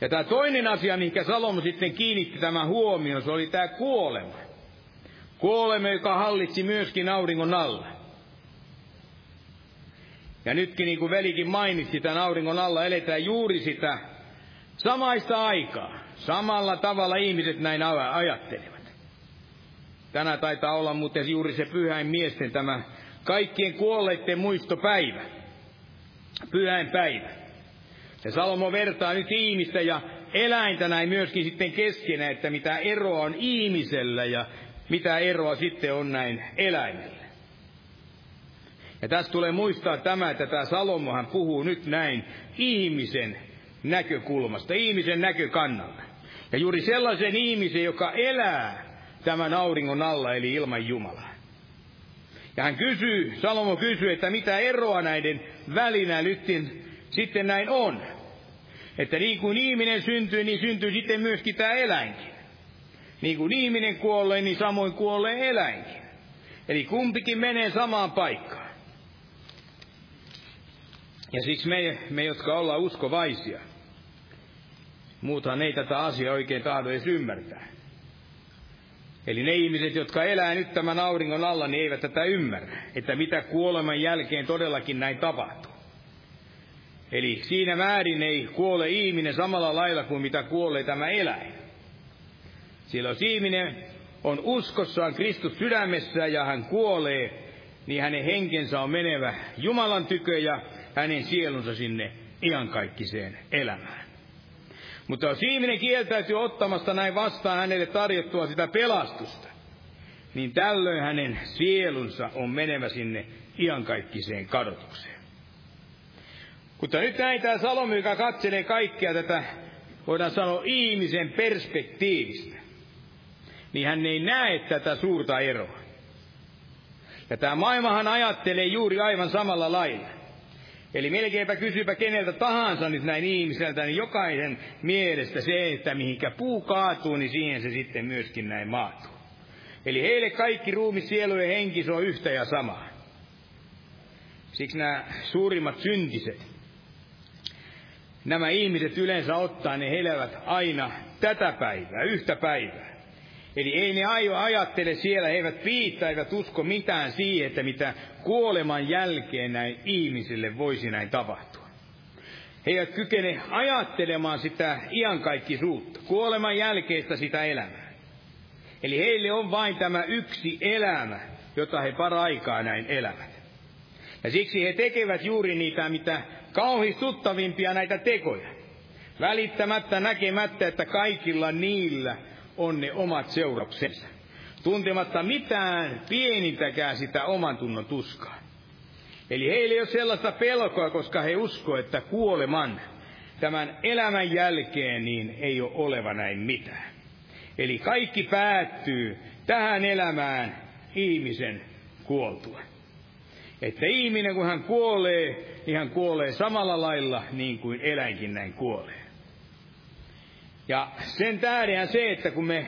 Ja tämä toinen asia, mikä Salomo sitten kiinnitti tämän huomioon, se oli tämä kuolema. Kuolema, joka hallitsi myöskin auringon alla. Ja nytkin niin kuin velikin mainitsi, tämän auringon alla eletään juuri sitä samaista aikaa. Samalla tavalla ihmiset näin ajattelevat. Tänä taitaa olla muuten juuri se pyhäin miesten tämä kaikkien kuolleiden muistopäivä. Pyhäin päivä. Ja Salomo vertaa nyt ihmistä ja eläintä näin myöskin sitten keskenään, että mitä eroa on ihmisellä ja mitä eroa sitten on näin eläimellä. Ja tässä tulee muistaa tämä, että tämä Salomohan puhuu nyt näin ihmisen näkökulmasta, ihmisen näkökannalta. Ja juuri sellaisen ihmisen, joka elää tämän auringon alla, eli ilman Jumalaa. Ja hän kysyy, Salomo kysyy, että mitä eroa näiden välinä nyt sitten näin on. Että niin kuin ihminen syntyy, niin syntyy sitten myöskin tämä eläinkin. Niin kuin ihminen kuolee, niin samoin kuolee eläinkin. Eli kumpikin menee samaan paikkaan. Ja siksi me, me jotka ollaan uskovaisia, muuthan ei tätä asiaa oikein tahdo edes ymmärtää. Eli ne ihmiset, jotka elää nyt tämän auringon alla, niin eivät tätä ymmärrä, että mitä kuoleman jälkeen todellakin näin tapahtuu. Eli siinä määrin ei kuole ihminen samalla lailla kuin mitä kuolee tämä eläin. Sillä jos ihminen on uskossaan Kristus sydämessä ja hän kuolee, niin hänen henkensä on menevä Jumalan tykö ja hänen sielunsa sinne iankaikkiseen elämään. Mutta jos ihminen kieltäytyy ottamasta näin vastaan hänelle tarjottua sitä pelastusta, niin tällöin hänen sielunsa on menevä sinne iankaikkiseen kadotukseen. Mutta nyt näin tämä Salomo, joka katselee kaikkea tätä, voidaan sanoa ihmisen perspektiivistä, niin hän ei näe tätä suurta eroa. Ja tämä maailmahan ajattelee juuri aivan samalla lailla. Eli melkeinpä kysypä keneltä tahansa nyt näin ihmiseltä, niin jokaisen mielestä se, että mihinkä puu kaatuu, niin siihen se sitten myöskin näin maatuu. Eli heille kaikki ruumi, sielu ja henki, se on yhtä ja samaa. Siksi nämä suurimmat syntiset, nämä ihmiset yleensä ottaa, ne elävät aina tätä päivää, yhtä päivää. Eli ei ne aio ajattele siellä, eivät piittaa, eivät usko mitään siihen, että mitä kuoleman jälkeen näin ihmisille voisi näin tapahtua. He eivät kykene ajattelemaan sitä iankaikkisuutta, kuoleman jälkeistä sitä elämää. Eli heille on vain tämä yksi elämä, jota he paraikaa näin elävät. Ja siksi he tekevät juuri niitä, mitä kauhistuttavimpia näitä tekoja. Välittämättä näkemättä, että kaikilla niillä on ne omat seurauksensa. Tuntematta mitään pienintäkään sitä oman tunnon tuskaa. Eli heillä ei ole sellaista pelkoa, koska he uskovat, että kuoleman tämän elämän jälkeen niin ei ole oleva näin mitään. Eli kaikki päättyy tähän elämään ihmisen kuoltua. Että ihminen, kun hän kuolee, niin hän kuolee samalla lailla niin kuin eläinkin näin kuolee. Ja sen tähden se, että kun me,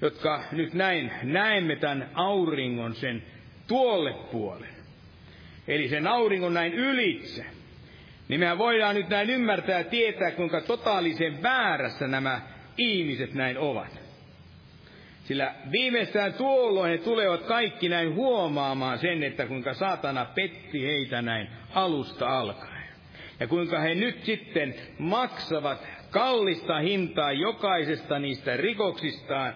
jotka nyt näin näemme tämän auringon sen tuolle puolen, eli sen auringon näin ylitse, niin mehän voidaan nyt näin ymmärtää ja tietää, kuinka totaalisen väärässä nämä ihmiset näin ovat. Sillä viimeistään tuolloin he tulevat kaikki näin huomaamaan sen, että kuinka saatana petti heitä näin alusta alkaen. Ja kuinka he nyt sitten maksavat kallista hintaa jokaisesta niistä rikoksistaan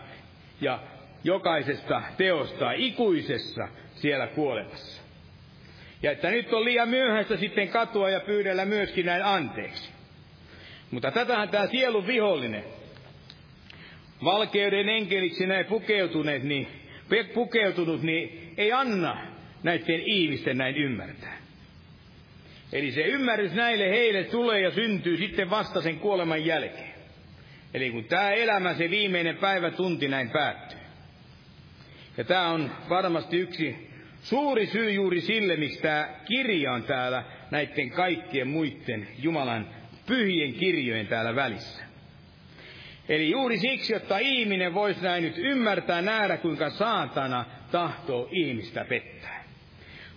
ja jokaisesta teosta ikuisessa siellä kuolemassa. Ja että nyt on liian myöhäistä sitten katua ja pyydellä myöskin näin anteeksi. Mutta tätähän tämä sielun vihollinen, valkeuden enkeliksi näin pukeutuneet, niin, pukeutunut, niin ei anna näiden ihmisten näin ymmärtää. Eli se ymmärrys näille heille tulee ja syntyy sitten vasta sen kuoleman jälkeen. Eli kun tämä elämä, se viimeinen päivä, tunti näin päättyy. Ja tämä on varmasti yksi suuri syy juuri sille, miksi tämä kirja on täällä näiden kaikkien muiden Jumalan pyhien kirjojen täällä välissä. Eli juuri siksi, jotta ihminen voisi näin nyt ymmärtää, nähdä, kuinka saatana tahtoo ihmistä pettää.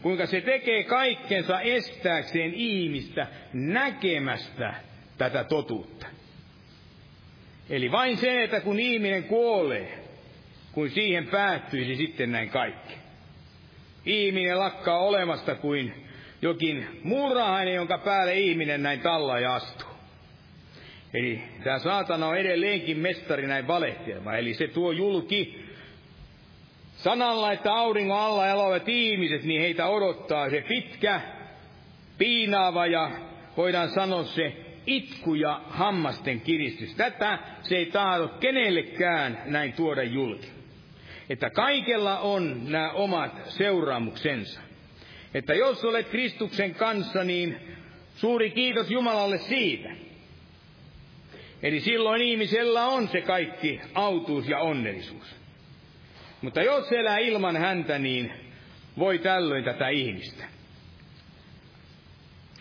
Kuinka se tekee kaikkensa estääkseen ihmistä näkemästä tätä totuutta. Eli vain se, että kun ihminen kuolee, kun siihen päättyisi sitten näin kaikki. Ihminen lakkaa olemasta kuin jokin murhainen, jonka päälle ihminen näin talla ja astuu. Eli tämä saatana on edelleenkin mestari näin valehtelma. Eli se tuo julki sanalla, että auringon alla elävät ihmiset, niin heitä odottaa se pitkä, piinaava ja voidaan sanoa se itku ja hammasten kiristys. Tätä se ei tahdo kenellekään näin tuoda julki. Että kaikella on nämä omat seuraamuksensa. Että jos olet Kristuksen kanssa, niin suuri kiitos Jumalalle siitä. Eli silloin ihmisellä on se kaikki autuus ja onnellisuus. Mutta jos elää ilman häntä, niin voi tällöin tätä ihmistä.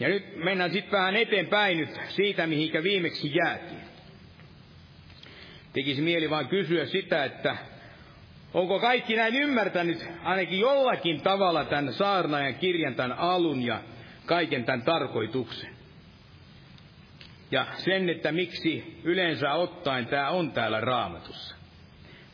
Ja nyt mennään sitten vähän eteenpäin nyt siitä, mihinkä viimeksi jäätiin. Tekisi mieli vain kysyä sitä, että onko kaikki näin ymmärtänyt ainakin jollakin tavalla tämän saarnaajan kirjan, tämän alun ja kaiken tämän tarkoituksen. Ja sen, että miksi yleensä ottaen tämä on täällä raamatussa.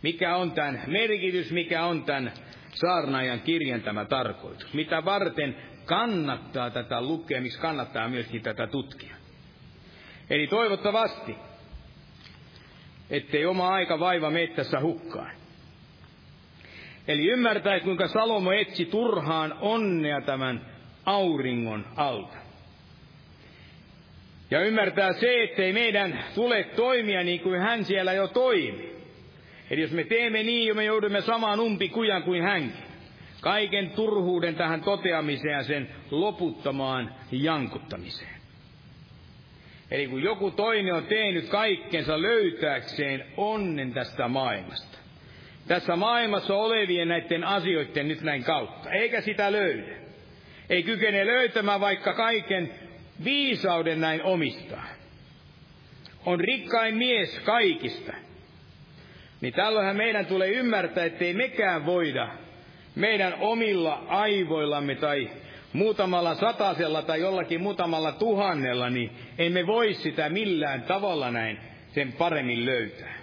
Mikä on tämän merkitys, mikä on tämän saarnaajan kirjan tämä tarkoitus. Mitä varten kannattaa tätä lukea, miksi kannattaa myöskin tätä tutkia. Eli toivottavasti, ettei oma aika vaiva mettässä hukkaan. Eli ymmärtää, kuinka Salomo etsi turhaan onnea tämän auringon alta. Ja ymmärtää se, ettei meidän tule toimia niin kuin hän siellä jo toimi. Eli jos me teemme niin, me joudumme samaan umpikujan kuin hänkin kaiken turhuuden tähän toteamiseen ja sen loputtomaan jankuttamiseen. Eli kun joku toinen on tehnyt kaikkensa löytääkseen onnen tästä maailmasta, tässä maailmassa olevien näiden asioiden nyt näin kautta, eikä sitä löydä, ei kykene löytämään vaikka kaiken viisauden näin omistaa, on rikkain mies kaikista, niin tällöinhän meidän tulee ymmärtää, ettei mekään voida meidän omilla aivoillamme tai muutamalla satasella tai jollakin muutamalla tuhannella, niin emme voi sitä millään tavalla näin sen paremmin löytää.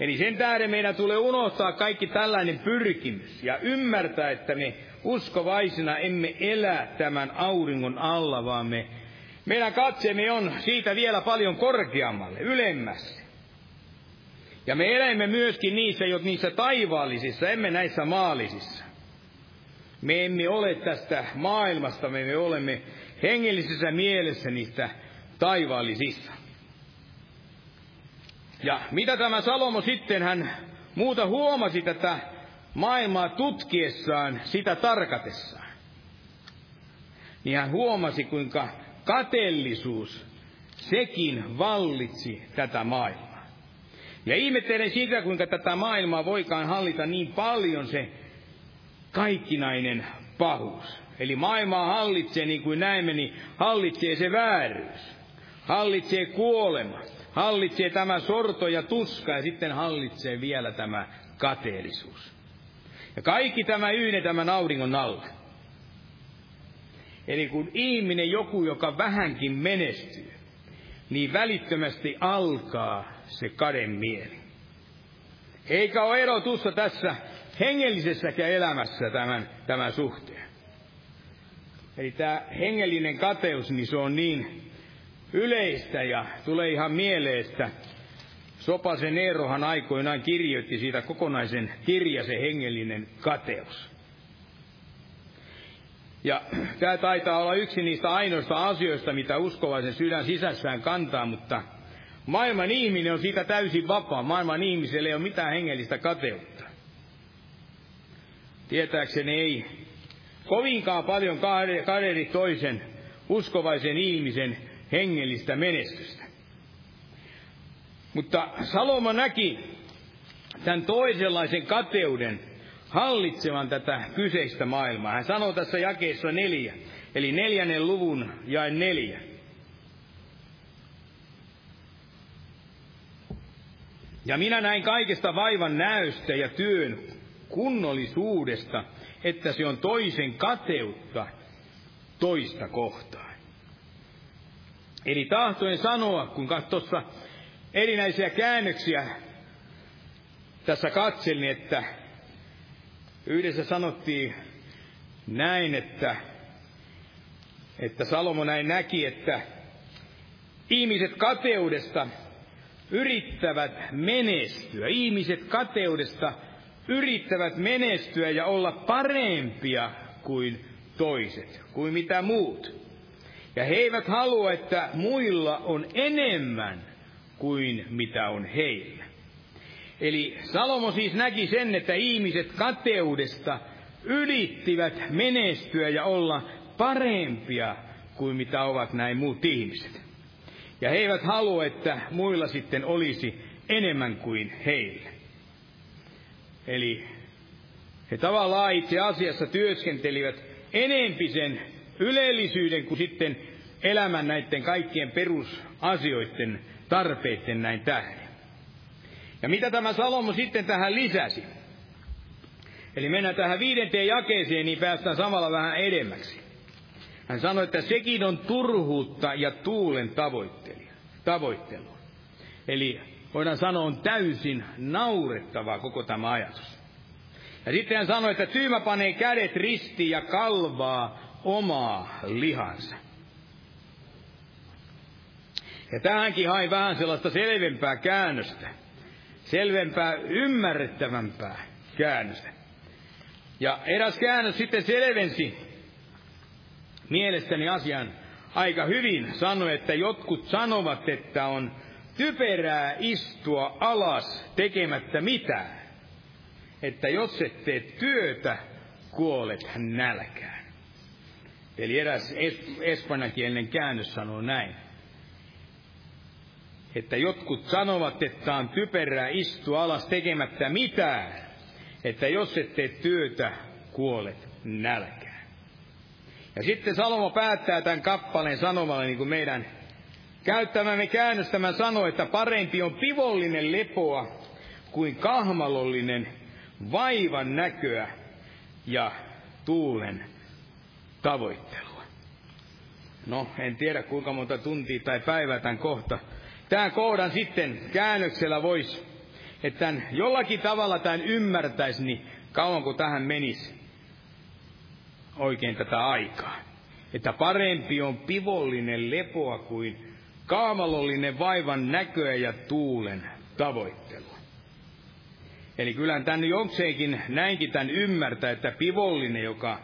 Eli sen tähden meidän tulee unohtaa kaikki tällainen pyrkimys ja ymmärtää, että me uskovaisina emme elä tämän auringon alla, vaan me, meidän katseemme on siitä vielä paljon korkeammalle, ylemmässä. Ja me elämme myöskin niissä, jo niissä taivaallisissa, emme näissä maallisissa. Me emme ole tästä maailmasta, me olemme hengellisessä mielessä niistä taivaallisissa. Ja mitä tämä Salomo sitten, hän muuta huomasi tätä maailmaa tutkiessaan, sitä tarkatessaan. Niin hän huomasi, kuinka kateellisuus sekin vallitsi tätä maailmaa. Ja ihmettelen sitä, kuinka tätä maailmaa voikaan hallita niin paljon se kaikkinainen pahuus. Eli maailmaa hallitsee, niin kuin näemme, niin hallitsee se vääryys. Hallitsee kuolema. Hallitsee tämä sorto ja tuska ja sitten hallitsee vielä tämä kateellisuus. Ja kaikki tämä yhden tämän auringon alla. Eli kun ihminen, joku, joka vähänkin menestyy, niin välittömästi alkaa se kaden mieli. Eikä ole erotusta tässä hengellisessäkään elämässä tämän, tämän suhteen. Eli tämä hengellinen kateus, niin se on niin yleistä ja tulee ihan mieleen, että Sopasen Eerohan aikoinaan kirjoitti siitä kokonaisen kirja, se hengellinen kateus. Ja tämä taitaa olla yksi niistä ainoista asioista, mitä uskovaisen sydän sisässään kantaa, mutta Maailman ihminen on siitä täysin vapaa. Maailman ihmiselle ei ole mitään hengellistä kateutta. Tietääkseni ei kovinkaan paljon kaderi toisen uskovaisen ihmisen hengellistä menestystä. Mutta Salomo näki tämän toisenlaisen kateuden hallitsevan tätä kyseistä maailmaa. Hän sanoo tässä jakeessa neljä, eli neljännen luvun jae neljä. Ja minä näin kaikesta vaivan näystä ja työn kunnollisuudesta, että se on toisen kateutta toista kohtaan. Eli tahtoen sanoa, kun tuossa erinäisiä käännöksiä tässä katselin, että yhdessä sanottiin näin, että että Salomo näin näki, että ihmiset kateudesta yrittävät menestyä. Ihmiset kateudesta yrittävät menestyä ja olla parempia kuin toiset, kuin mitä muut. Ja he eivät halua, että muilla on enemmän kuin mitä on heillä. Eli Salomo siis näki sen, että ihmiset kateudesta ylittivät menestyä ja olla parempia kuin mitä ovat näin muut ihmiset. Ja he eivät halua, että muilla sitten olisi enemmän kuin heillä. Eli he tavallaan itse asiassa työskentelivät enempi sen ylellisyyden kuin sitten elämän näiden kaikkien perusasioiden tarpeiden näin tähden. Ja mitä tämä Salomo sitten tähän lisäsi? Eli mennään tähän viidenteen jakeeseen, niin päästään samalla vähän edemmäksi. Hän sanoi, että sekin on turhuutta ja tuulen tavoittelua. Eli voidaan sanoa, on täysin naurettavaa koko tämä ajatus. Ja sitten hän sanoi, että tyymä panee kädet ristiin ja kalvaa omaa lihansa. Ja tähänkin hain vähän sellaista selvempää käännöstä, selvempää, ymmärrettävämpää käännöstä. Ja eräs käännös sitten selvensi mielestäni asian aika hyvin. Sanoi, että jotkut sanovat, että on typerää istua alas tekemättä mitään. Että jos et tee työtä, kuolet nälkään. Eli eräs es- espanjankielinen käännös sanoo näin. Että jotkut sanovat, että on typerää istua alas tekemättä mitään. Että jos et tee työtä, kuolet nälkään. Ja sitten Salomo päättää tämän kappaleen sanomalla, niin kuin meidän Käyttämämme käännöstämä sanoo, että parempi on pivollinen lepoa kuin kahmalollinen vaivan näköä ja tuulen tavoittelua. No, en tiedä kuinka monta tuntia tai päivää tämän kohta. Tämän kohdan sitten käännöksellä voisi, että tämän, jollakin tavalla tämän ymmärtäisi, niin kauan kuin tähän menisi oikein tätä aikaa. Että parempi on pivollinen lepoa kuin kaamalollinen vaivan näköä ja tuulen tavoittelua. Eli kyllähän tämän jokseenkin näinkin tämän ymmärtää, että pivollinen, joka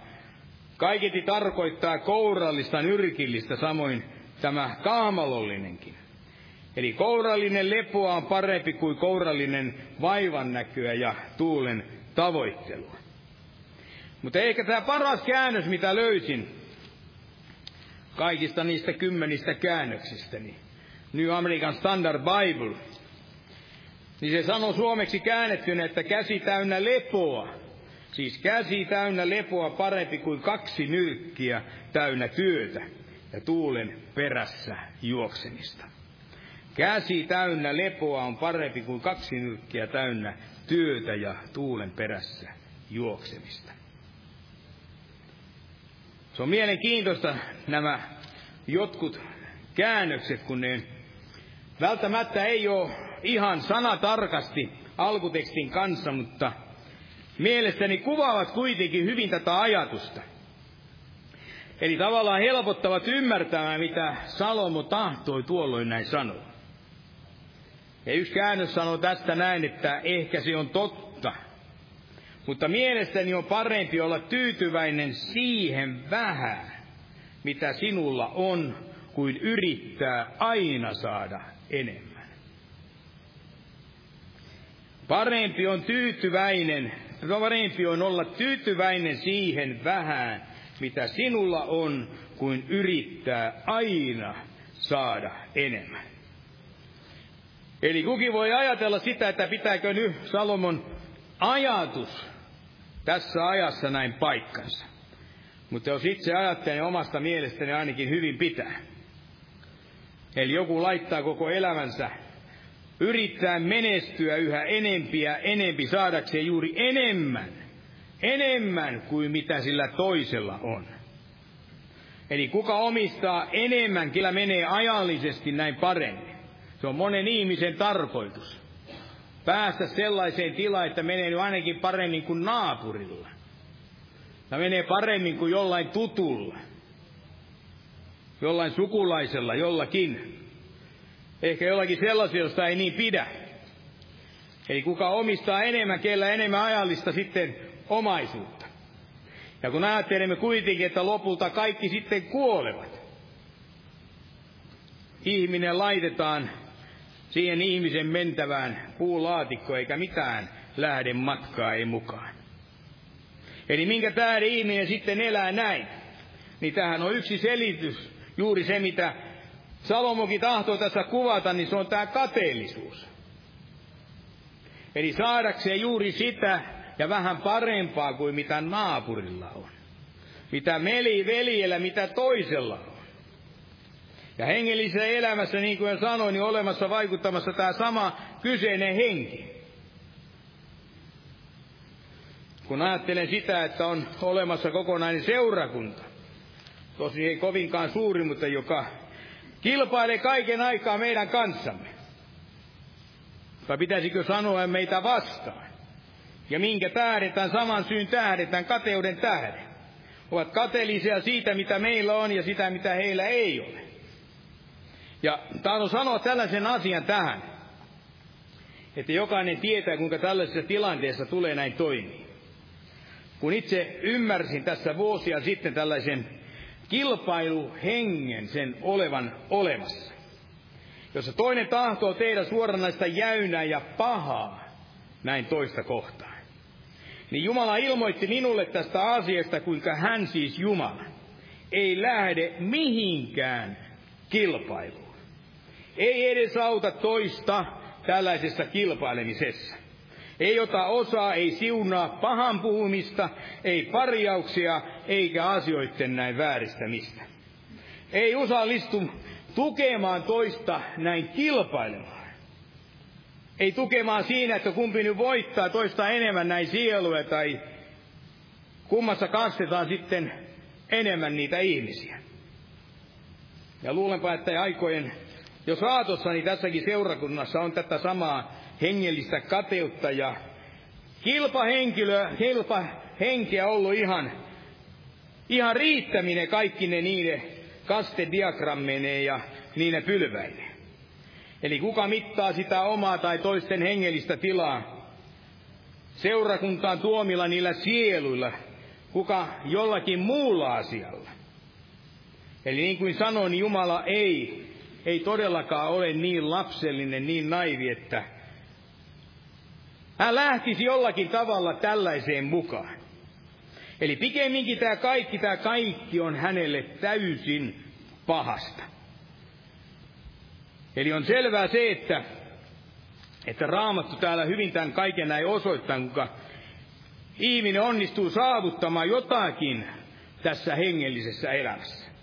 kaiketi tarkoittaa kourallista, nyrkillistä, samoin tämä kaamalollinenkin. Eli kourallinen lepoa on parempi kuin kourallinen vaivan näköä ja tuulen tavoittelua. Mutta ehkä tämä paras käännös, mitä löysin, kaikista niistä kymmenistä käännöksistä, niin New American Standard Bible, niin se sanoo suomeksi käännettynä, että käsi täynnä lepoa. Siis käsi täynnä lepoa parempi kuin kaksi nyrkkiä täynnä työtä ja tuulen perässä juoksemista. Käsi täynnä lepoa on parempi kuin kaksi nyrkkiä täynnä työtä ja tuulen perässä juoksemista. Se on mielenkiintoista nämä jotkut käännökset, kun ne välttämättä ei ole ihan sanatarkasti alkutekstin kanssa, mutta mielestäni kuvaavat kuitenkin hyvin tätä ajatusta. Eli tavallaan helpottavat ymmärtämään, mitä Salomo tahtoi tuolloin näin sanoa. Ja yksi käännös sanoo tästä näin, että ehkä se on totta. Mutta mielestäni on parempi olla tyytyväinen siihen vähän, mitä sinulla on, kuin yrittää aina saada enemmän. Parempi on tyytyväinen, parempi on olla tyytyväinen siihen vähän, mitä sinulla on, kuin yrittää aina saada enemmän. Eli kukin voi ajatella sitä, että pitääkö nyt Salomon ajatus tässä ajassa näin paikkansa. Mutta jos itse ajattelen omasta mielestäni ainakin hyvin pitää. Eli joku laittaa koko elämänsä yrittää menestyä yhä enempiä enempi saadakseen juuri enemmän, enemmän kuin mitä sillä toisella on. Eli kuka omistaa enemmän, kyllä menee ajallisesti näin paremmin. Se on monen ihmisen tarkoitus. Päästä sellaiseen tilaan, että menee ainakin paremmin kuin naapurilla. Ja menee paremmin kuin jollain tutulla. jollain sukulaisella, jollakin. Ehkä jollakin sellaisia, josta ei niin pidä. Eli kuka omistaa enemmän, kellä enemmän ajallista sitten omaisuutta. Ja kun ajattelemme kuitenkin, että lopulta kaikki sitten kuolevat, ihminen laitetaan siihen ihmisen mentävään puulaatikko eikä mitään lähde matkaa ei mukaan. Eli minkä tähden ihminen sitten elää näin? Niin tähän on yksi selitys, juuri se mitä Salomokin tahtoo tässä kuvata, niin se on tämä kateellisuus. Eli saadakseen juuri sitä ja vähän parempaa kuin mitä naapurilla on. Mitä meli veljellä, mitä toisella on. Ja hengellisessä elämässä, niin kuin sanoin, niin olemassa vaikuttamassa tämä sama kyseinen henki. Kun ajattelen sitä, että on olemassa kokonainen seurakunta, tosi ei kovinkaan suuri, mutta joka kilpailee kaiken aikaa meidän kanssamme. Tai pitäisikö sanoa meitä vastaan? Ja minkä tähdetään, saman syyn tähdetään, kateuden tähden. Ovat kateellisia siitä, mitä meillä on ja sitä, mitä heillä ei ole. Ja tahdon sanoa tällaisen asian tähän, että jokainen tietää, kuinka tällaisessa tilanteessa tulee näin toimia. Kun itse ymmärsin tässä vuosia sitten tällaisen kilpailuhengen sen olevan olemassa, jossa toinen tahtoo tehdä suoranaista jäynää ja pahaa näin toista kohtaan. Niin Jumala ilmoitti minulle tästä asiasta, kuinka hän siis Jumala ei lähde mihinkään kilpailuun. Ei edes auta toista tällaisessa kilpailemisessa. Ei ota osaa, ei siunaa pahan puhumista, ei parjauksia, eikä asioiden näin vääristämistä. Ei osallistu tukemaan toista näin kilpailemaan. Ei tukemaan siinä, että kumpi nyt voittaa toista enemmän näin sieluja tai kummassa kastetaan sitten enemmän niitä ihmisiä. Ja luulenpa, että aikojen jos raatossa, niin tässäkin seurakunnassa on tätä samaa hengellistä kateutta ja kilpahenkilö, kilpahenkeä ollut ihan, ihan riittäminen kaikki ne niiden kastediagrammeineen ja niine pylväineen. Eli kuka mittaa sitä omaa tai toisten hengellistä tilaa seurakuntaan tuomilla niillä sieluilla, kuka jollakin muulla asialla. Eli niin kuin sanoin, Jumala ei ei todellakaan ole niin lapsellinen, niin naivi, että hän lähtisi jollakin tavalla tällaiseen mukaan. Eli pikemminkin tämä kaikki, tämä kaikki on hänelle täysin pahasta. Eli on selvää se, että, että Raamattu täällä hyvin tämän kaiken näin osoittaa, kuinka ihminen onnistuu saavuttamaan jotakin tässä hengellisessä elämässä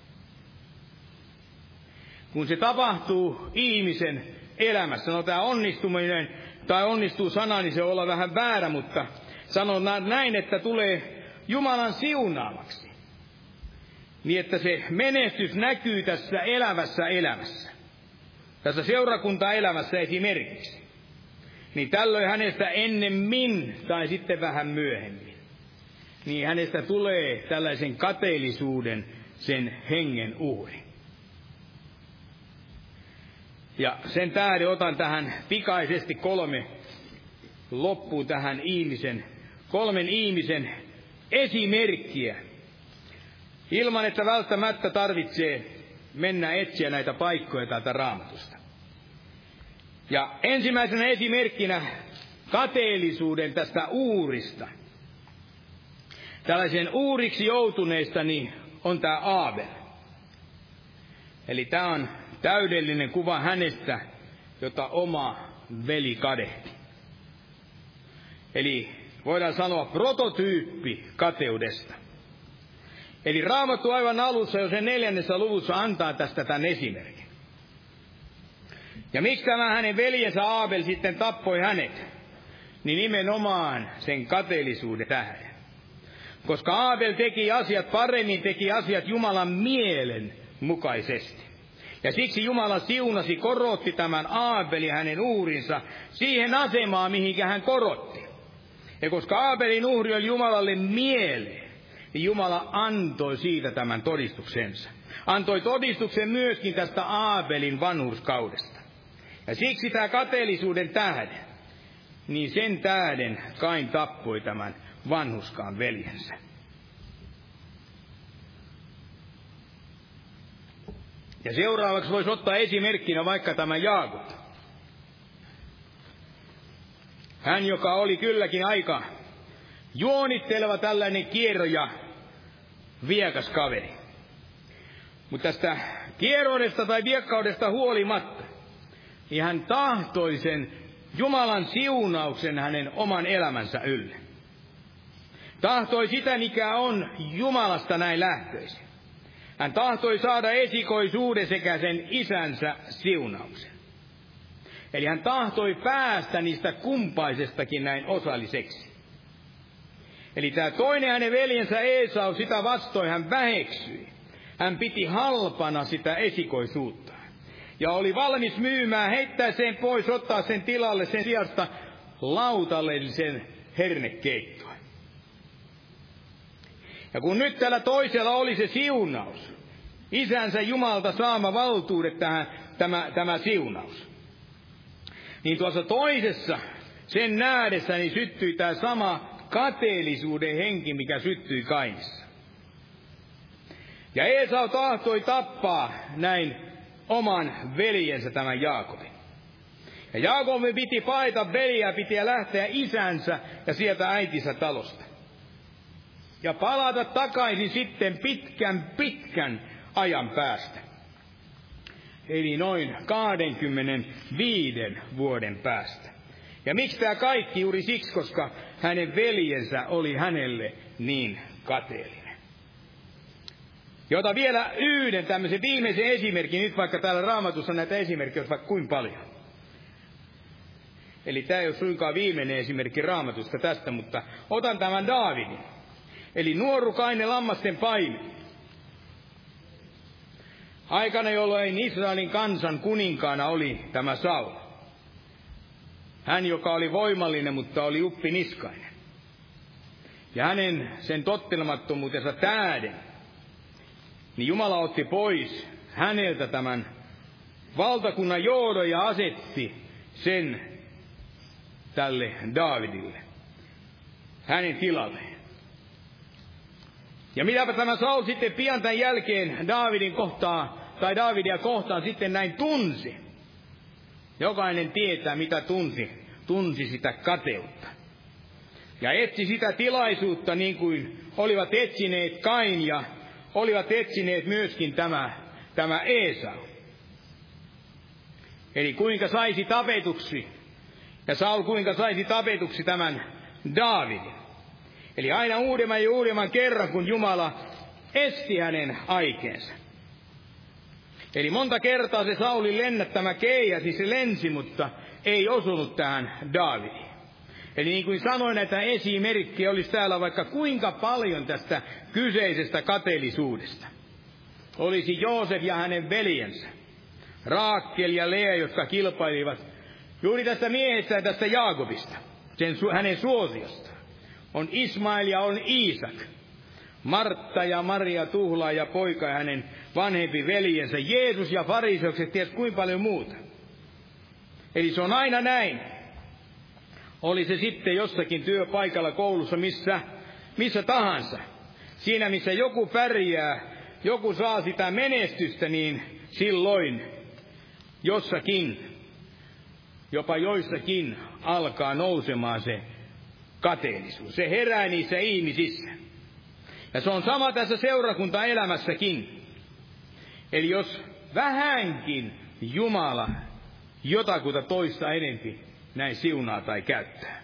kun se tapahtuu ihmisen elämässä. No tämä onnistuminen tai onnistuu sana, niin se olla vähän väärä, mutta sanon näin, että tulee Jumalan siunaamaksi. Niin että se menestys näkyy tässä elävässä elämässä. Tässä seurakuntaelämässä esimerkiksi. Niin tällöin hänestä ennemmin tai sitten vähän myöhemmin. Niin hänestä tulee tällaisen kateellisuuden sen hengen uhri. Ja sen tähden otan tähän pikaisesti kolme loppuun tähän ihmisen, kolmen ihmisen esimerkkiä. Ilman, että välttämättä tarvitsee mennä etsiä näitä paikkoja täältä raamatusta. Ja ensimmäisenä esimerkkinä kateellisuuden tästä uurista. Tällaisen uuriksi joutuneista niin on tämä Aabel. Eli tämä on täydellinen kuva hänestä, jota oma veli kadehti. Eli voidaan sanoa prototyyppi kateudesta. Eli Raamattu aivan alussa jo sen neljännessä luvussa antaa tästä tämän esimerkin. Ja miksi tämä hänen veljensä Aabel sitten tappoi hänet? Niin nimenomaan sen kateellisuuden tähden. Koska Aabel teki asiat paremmin, teki asiat Jumalan mielen mukaisesti. Ja siksi Jumala siunasi, korotti tämän Aabeli hänen uurinsa siihen asemaan, mihinkä hän korotti. Ja koska Aabelin uhri oli Jumalalle mieleen, niin Jumala antoi siitä tämän todistuksensa. Antoi todistuksen myöskin tästä Aabelin vanhurskaudesta. Ja siksi tämä kateellisuuden tähden, niin sen tähden Kain tappoi tämän vanhuskaan veljensä. Ja seuraavaksi voisi ottaa esimerkkinä vaikka tämä Jaakob. Hän, joka oli kylläkin aika juonitteleva tällainen kierro ja viekas kaveri. Mutta tästä kierroudesta tai viekkaudesta huolimatta, niin hän tahtoi sen Jumalan siunauksen hänen oman elämänsä ylle. Tahtoi sitä, mikä on Jumalasta näin lähtöisin. Hän tahtoi saada esikoisuuden sekä sen isänsä siunauksen. Eli hän tahtoi päästä niistä kumpaisestakin näin osalliseksi. Eli tämä toinen hänen veljensä Esau, sitä vastoin hän väheksyi. Hän piti halpana sitä esikoisuutta. Ja oli valmis myymään, heittää sen pois, ottaa sen tilalle sen sijasta lautalellisen hernekeittoa. Ja kun nyt tällä toisella oli se siunaus, isänsä Jumalta saama valtuudet tähän, tämä, tämä siunaus, niin tuossa toisessa, sen nähdessä, niin syttyi tämä sama kateellisuuden henki, mikä syttyi Kainissa. Ja Esau tahtoi tappaa näin oman veljensä tämän Jaakobin. Ja Jaakobin piti paita veliä, piti lähteä isänsä ja sieltä äitinsä talosta. Ja palata takaisin sitten pitkän, pitkän ajan päästä. Eli noin 25 vuoden päästä. Ja miksi tämä kaikki juuri siksi, koska hänen veljensä oli hänelle niin kateellinen. Jota vielä yhden tämmöisen viimeisen esimerkin, nyt vaikka täällä raamatussa näitä esimerkkejä on vaikka kuin paljon. Eli tämä ei ole suinkaan viimeinen esimerkki raamatusta tästä, mutta otan tämän Daavidin. Eli nuorukainen lammasten paini. Aikana, jolloin Israelin kansan kuninkaana oli tämä Saul. Hän, joka oli voimallinen, mutta oli uppiniskainen. Ja hänen sen tottelemattomuutensa tähden, niin Jumala otti pois häneltä tämän valtakunnan johdon ja asetti sen tälle Daavidille, hänen tilalleen. Ja mitäpä tämä Saul sitten pian tämän jälkeen Daavidin kohtaa, tai Daavidia kohtaan sitten näin tunsi. Jokainen tietää, mitä tunsi. Tunsi sitä kateutta. Ja etsi sitä tilaisuutta niin kuin olivat etsineet Kain ja olivat etsineet myöskin tämä, tämä Esau. Eli kuinka saisi tapetuksi, ja Saul kuinka saisi tapetuksi tämän Daavidin. Eli aina uudemman ja uudemman kerran, kun Jumala esti hänen aikeensa. Eli monta kertaa se Saulin lennättämä keija, siis se lensi, mutta ei osunut tähän Daavidiin. Eli niin kuin sanoin, näitä esimerkkejä olisi täällä vaikka kuinka paljon tästä kyseisestä kateellisuudesta. Olisi Joosef ja hänen veljensä, Raakkel ja Lea, jotka kilpailivat juuri tästä miehestä ja tästä Jaakobista, sen, hänen suosiosta. On Ismail ja on Iisak. Martta ja Maria tuhlaa ja poika ja hänen vanhempi veljensä, Jeesus ja fariseukset, ties kuinka paljon muuta. Eli se on aina näin. Oli se sitten jossakin työpaikalla, koulussa, missä, missä tahansa. Siinä, missä joku pärjää, joku saa sitä menestystä, niin silloin jossakin, jopa joissakin alkaa nousemaan se kateellisuus. Se herää niissä ihmisissä. Ja se on sama tässä seurakuntaelämässäkin. Eli jos vähänkin Jumala jotakuta toista enempi näin siunaa tai käyttää.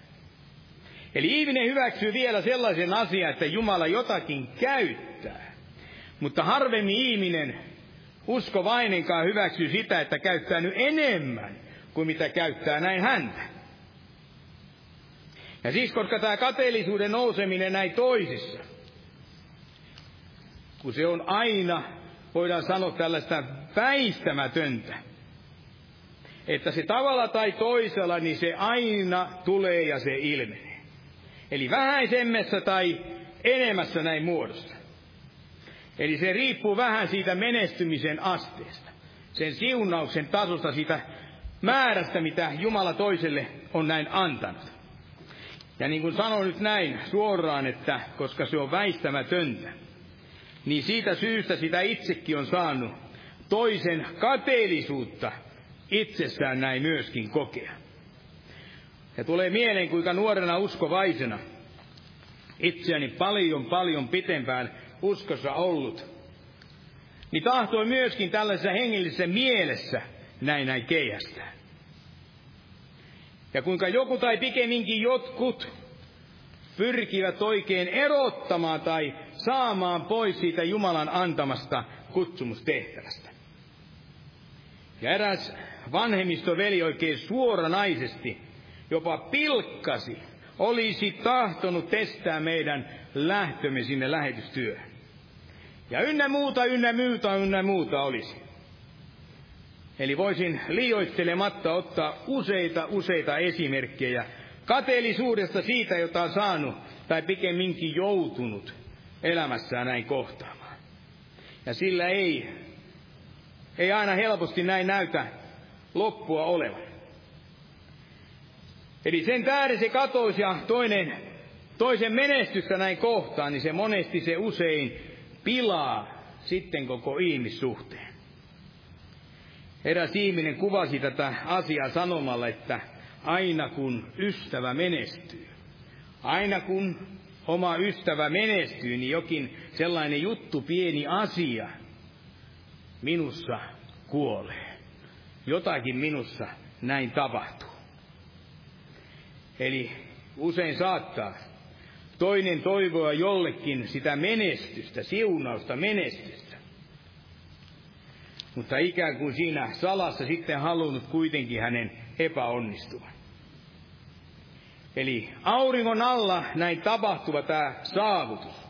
Eli ihminen hyväksyy vielä sellaisen asian, että Jumala jotakin käyttää. Mutta harvemmin ihminen uskovainenkaan hyväksyy sitä, että käyttää nyt enemmän kuin mitä käyttää näin häntä. Ja siis, koska tämä kateellisuuden nouseminen näin toisissa, kun se on aina, voidaan sanoa tällaista väistämätöntä, että se tavalla tai toisella, niin se aina tulee ja se ilmenee. Eli vähäisemmässä tai enemmässä näin muodossa. Eli se riippuu vähän siitä menestymisen asteesta, sen siunauksen tasosta, siitä määrästä, mitä Jumala toiselle on näin antanut. Ja niin kuin sanon nyt näin suoraan, että koska se on väistämätöntä, niin siitä syystä sitä itsekin on saanut toisen kateellisuutta itsessään näin myöskin kokea. Ja tulee mieleen, kuinka nuorena uskovaisena itseäni paljon paljon pitempään uskossa ollut, niin tahtoi myöskin tällaisessa hengellisessä mielessä näin näin keihästää. Ja kuinka joku tai pikemminkin jotkut pyrkivät oikein erottamaan tai saamaan pois siitä Jumalan antamasta kutsumustehtävästä. Ja eräs vanhemmistoveli oikein suoranaisesti jopa pilkkasi, olisi tahtonut testää meidän lähtömme sinne lähetystyöhön. Ja ynnä muuta, ynnä muuta, ynnä muuta olisi. Eli voisin liioittelematta ottaa useita, useita esimerkkejä kateellisuudesta siitä, jota on saanut tai pikemminkin joutunut elämässään näin kohtaamaan. Ja sillä ei, ei aina helposti näin näytä loppua olevan. Eli sen tähden se katoisi ja toinen, toisen menestystä näin kohtaan, niin se monesti se usein pilaa sitten koko ihmissuhteen. Eräs ihminen kuvasi tätä asiaa sanomalla, että aina kun ystävä menestyy, aina kun oma ystävä menestyy, niin jokin sellainen juttu, pieni asia minussa kuolee. Jotakin minussa näin tapahtuu. Eli usein saattaa toinen toivoa jollekin sitä menestystä, siunausta, menestystä. Mutta ikään kuin siinä salassa sitten halunnut kuitenkin hänen epäonnistuvan. Eli auringon alla näin tapahtuva tämä saavutus.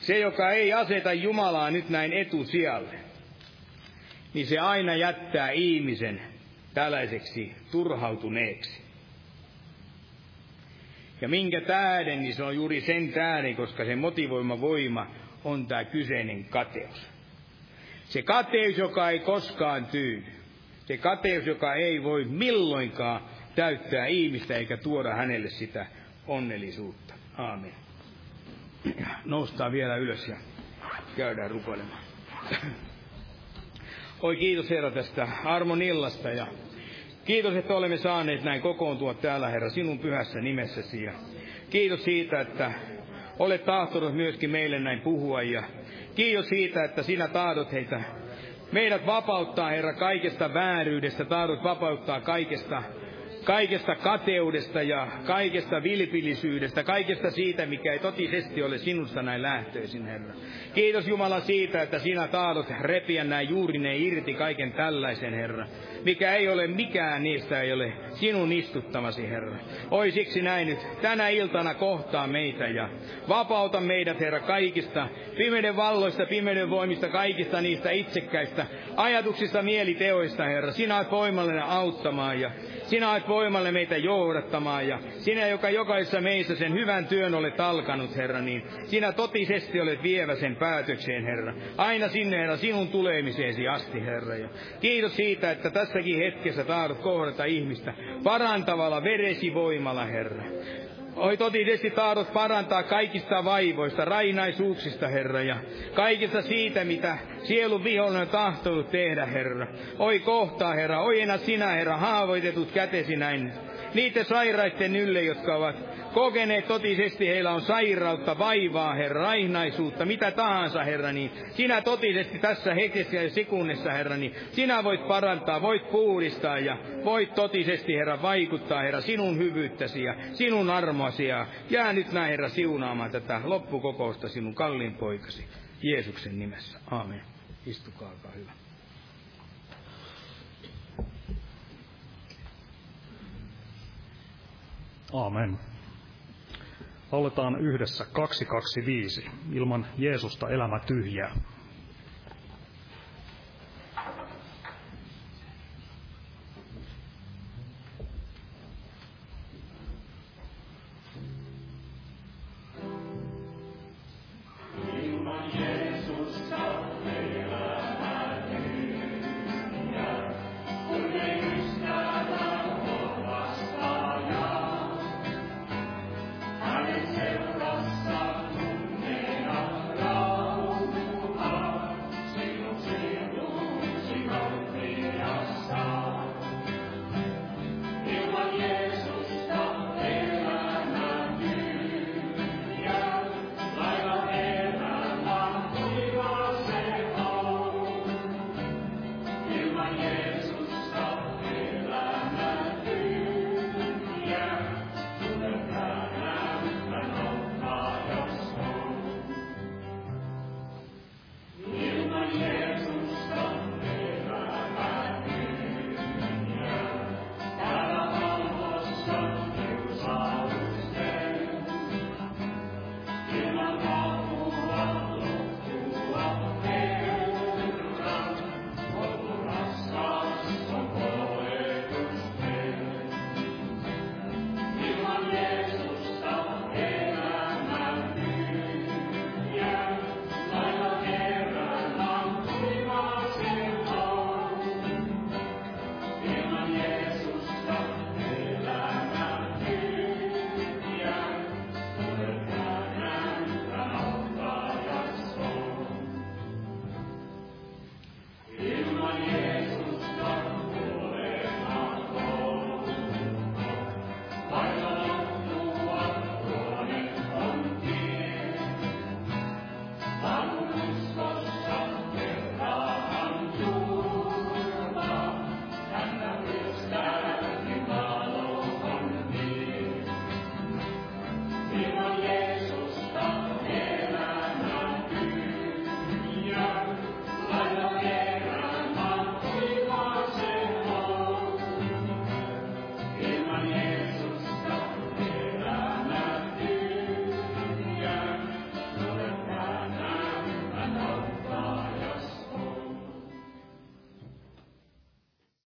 Se, joka ei aseta Jumalaa nyt näin etusijalle, niin se aina jättää ihmisen tällaiseksi turhautuneeksi. Ja minkä tähden, niin se on juuri sen tähden, koska se motivoima voima on tämä kyseinen kateus. Se kateus, joka ei koskaan tyydy. Se kateus, joka ei voi milloinkaan täyttää ihmistä eikä tuoda hänelle sitä onnellisuutta. Aamen. Noustaan vielä ylös ja käydään rukoilemaan. Oi kiitos Herra tästä armon illasta ja kiitos, että olemme saaneet näin kokoontua täällä Herra sinun pyhässä nimessäsi ja kiitos siitä, että olet tahtonut myöskin meille näin puhua ja kiitos siitä, että sinä tahdot heitä meidät vapauttaa, Herra, kaikesta vääryydestä, tahdot vapauttaa kaikesta kaikesta kateudesta ja kaikesta vilpillisyydestä, kaikesta siitä, mikä ei totisesti ole sinusta näin lähtöisin, Herra. Kiitos Jumala siitä, että sinä taadot repiä näin juurineen irti kaiken tällaisen, Herra. Mikä ei ole mikään niistä ei ole sinun istuttamasi, Herra. Oi siksi näin nyt tänä iltana kohtaa meitä ja vapauta meidät, Herra, kaikista pimeyden valloista, pimeyden voimista, kaikista niistä itsekkäistä ajatuksista, mieliteoista, Herra. Sinä olet voimallinen auttamaan ja sinä olet voimalle meitä johdattamaan ja sinä, joka jokaisessa meissä sen hyvän työn olet alkanut, Herra, niin sinä totisesti olet vievä sen päätökseen, Herra. Aina sinne, Herra, sinun tulemiseesi asti, Herra. Ja kiitos siitä, että tässäkin hetkessä tahdot kohdata ihmistä parantavalla veresi voimalla, Herra. Oi totisesti tahdot parantaa kaikista vaivoista, rainaisuuksista, Herra, ja kaikista siitä, mitä sielun vihollinen on tahtonut tehdä, Herra. Oi kohtaa, Herra, ojena sinä, Herra, haavoitetut kätesi näin. Niiden sairaiden ylle, jotka ovat kokeneet totisesti, heillä on sairautta, vaivaa, Herra, raihnaisuutta, mitä tahansa, Herra, niin sinä totisesti tässä hetkessä ja sekunnissa, Herra, niin sinä voit parantaa, voit puhdistaa ja voit totisesti, Herra, vaikuttaa, Herra, sinun hyvyyttäsi ja sinun armoasi ja jää nyt näin, Herra, siunaamaan tätä loppukokousta sinun kalliin poikasi. Jeesuksen nimessä. Aamen. Istukaa, hyvä. Aamen. Lauletaan yhdessä 225. Ilman Jeesusta elämä tyhjää.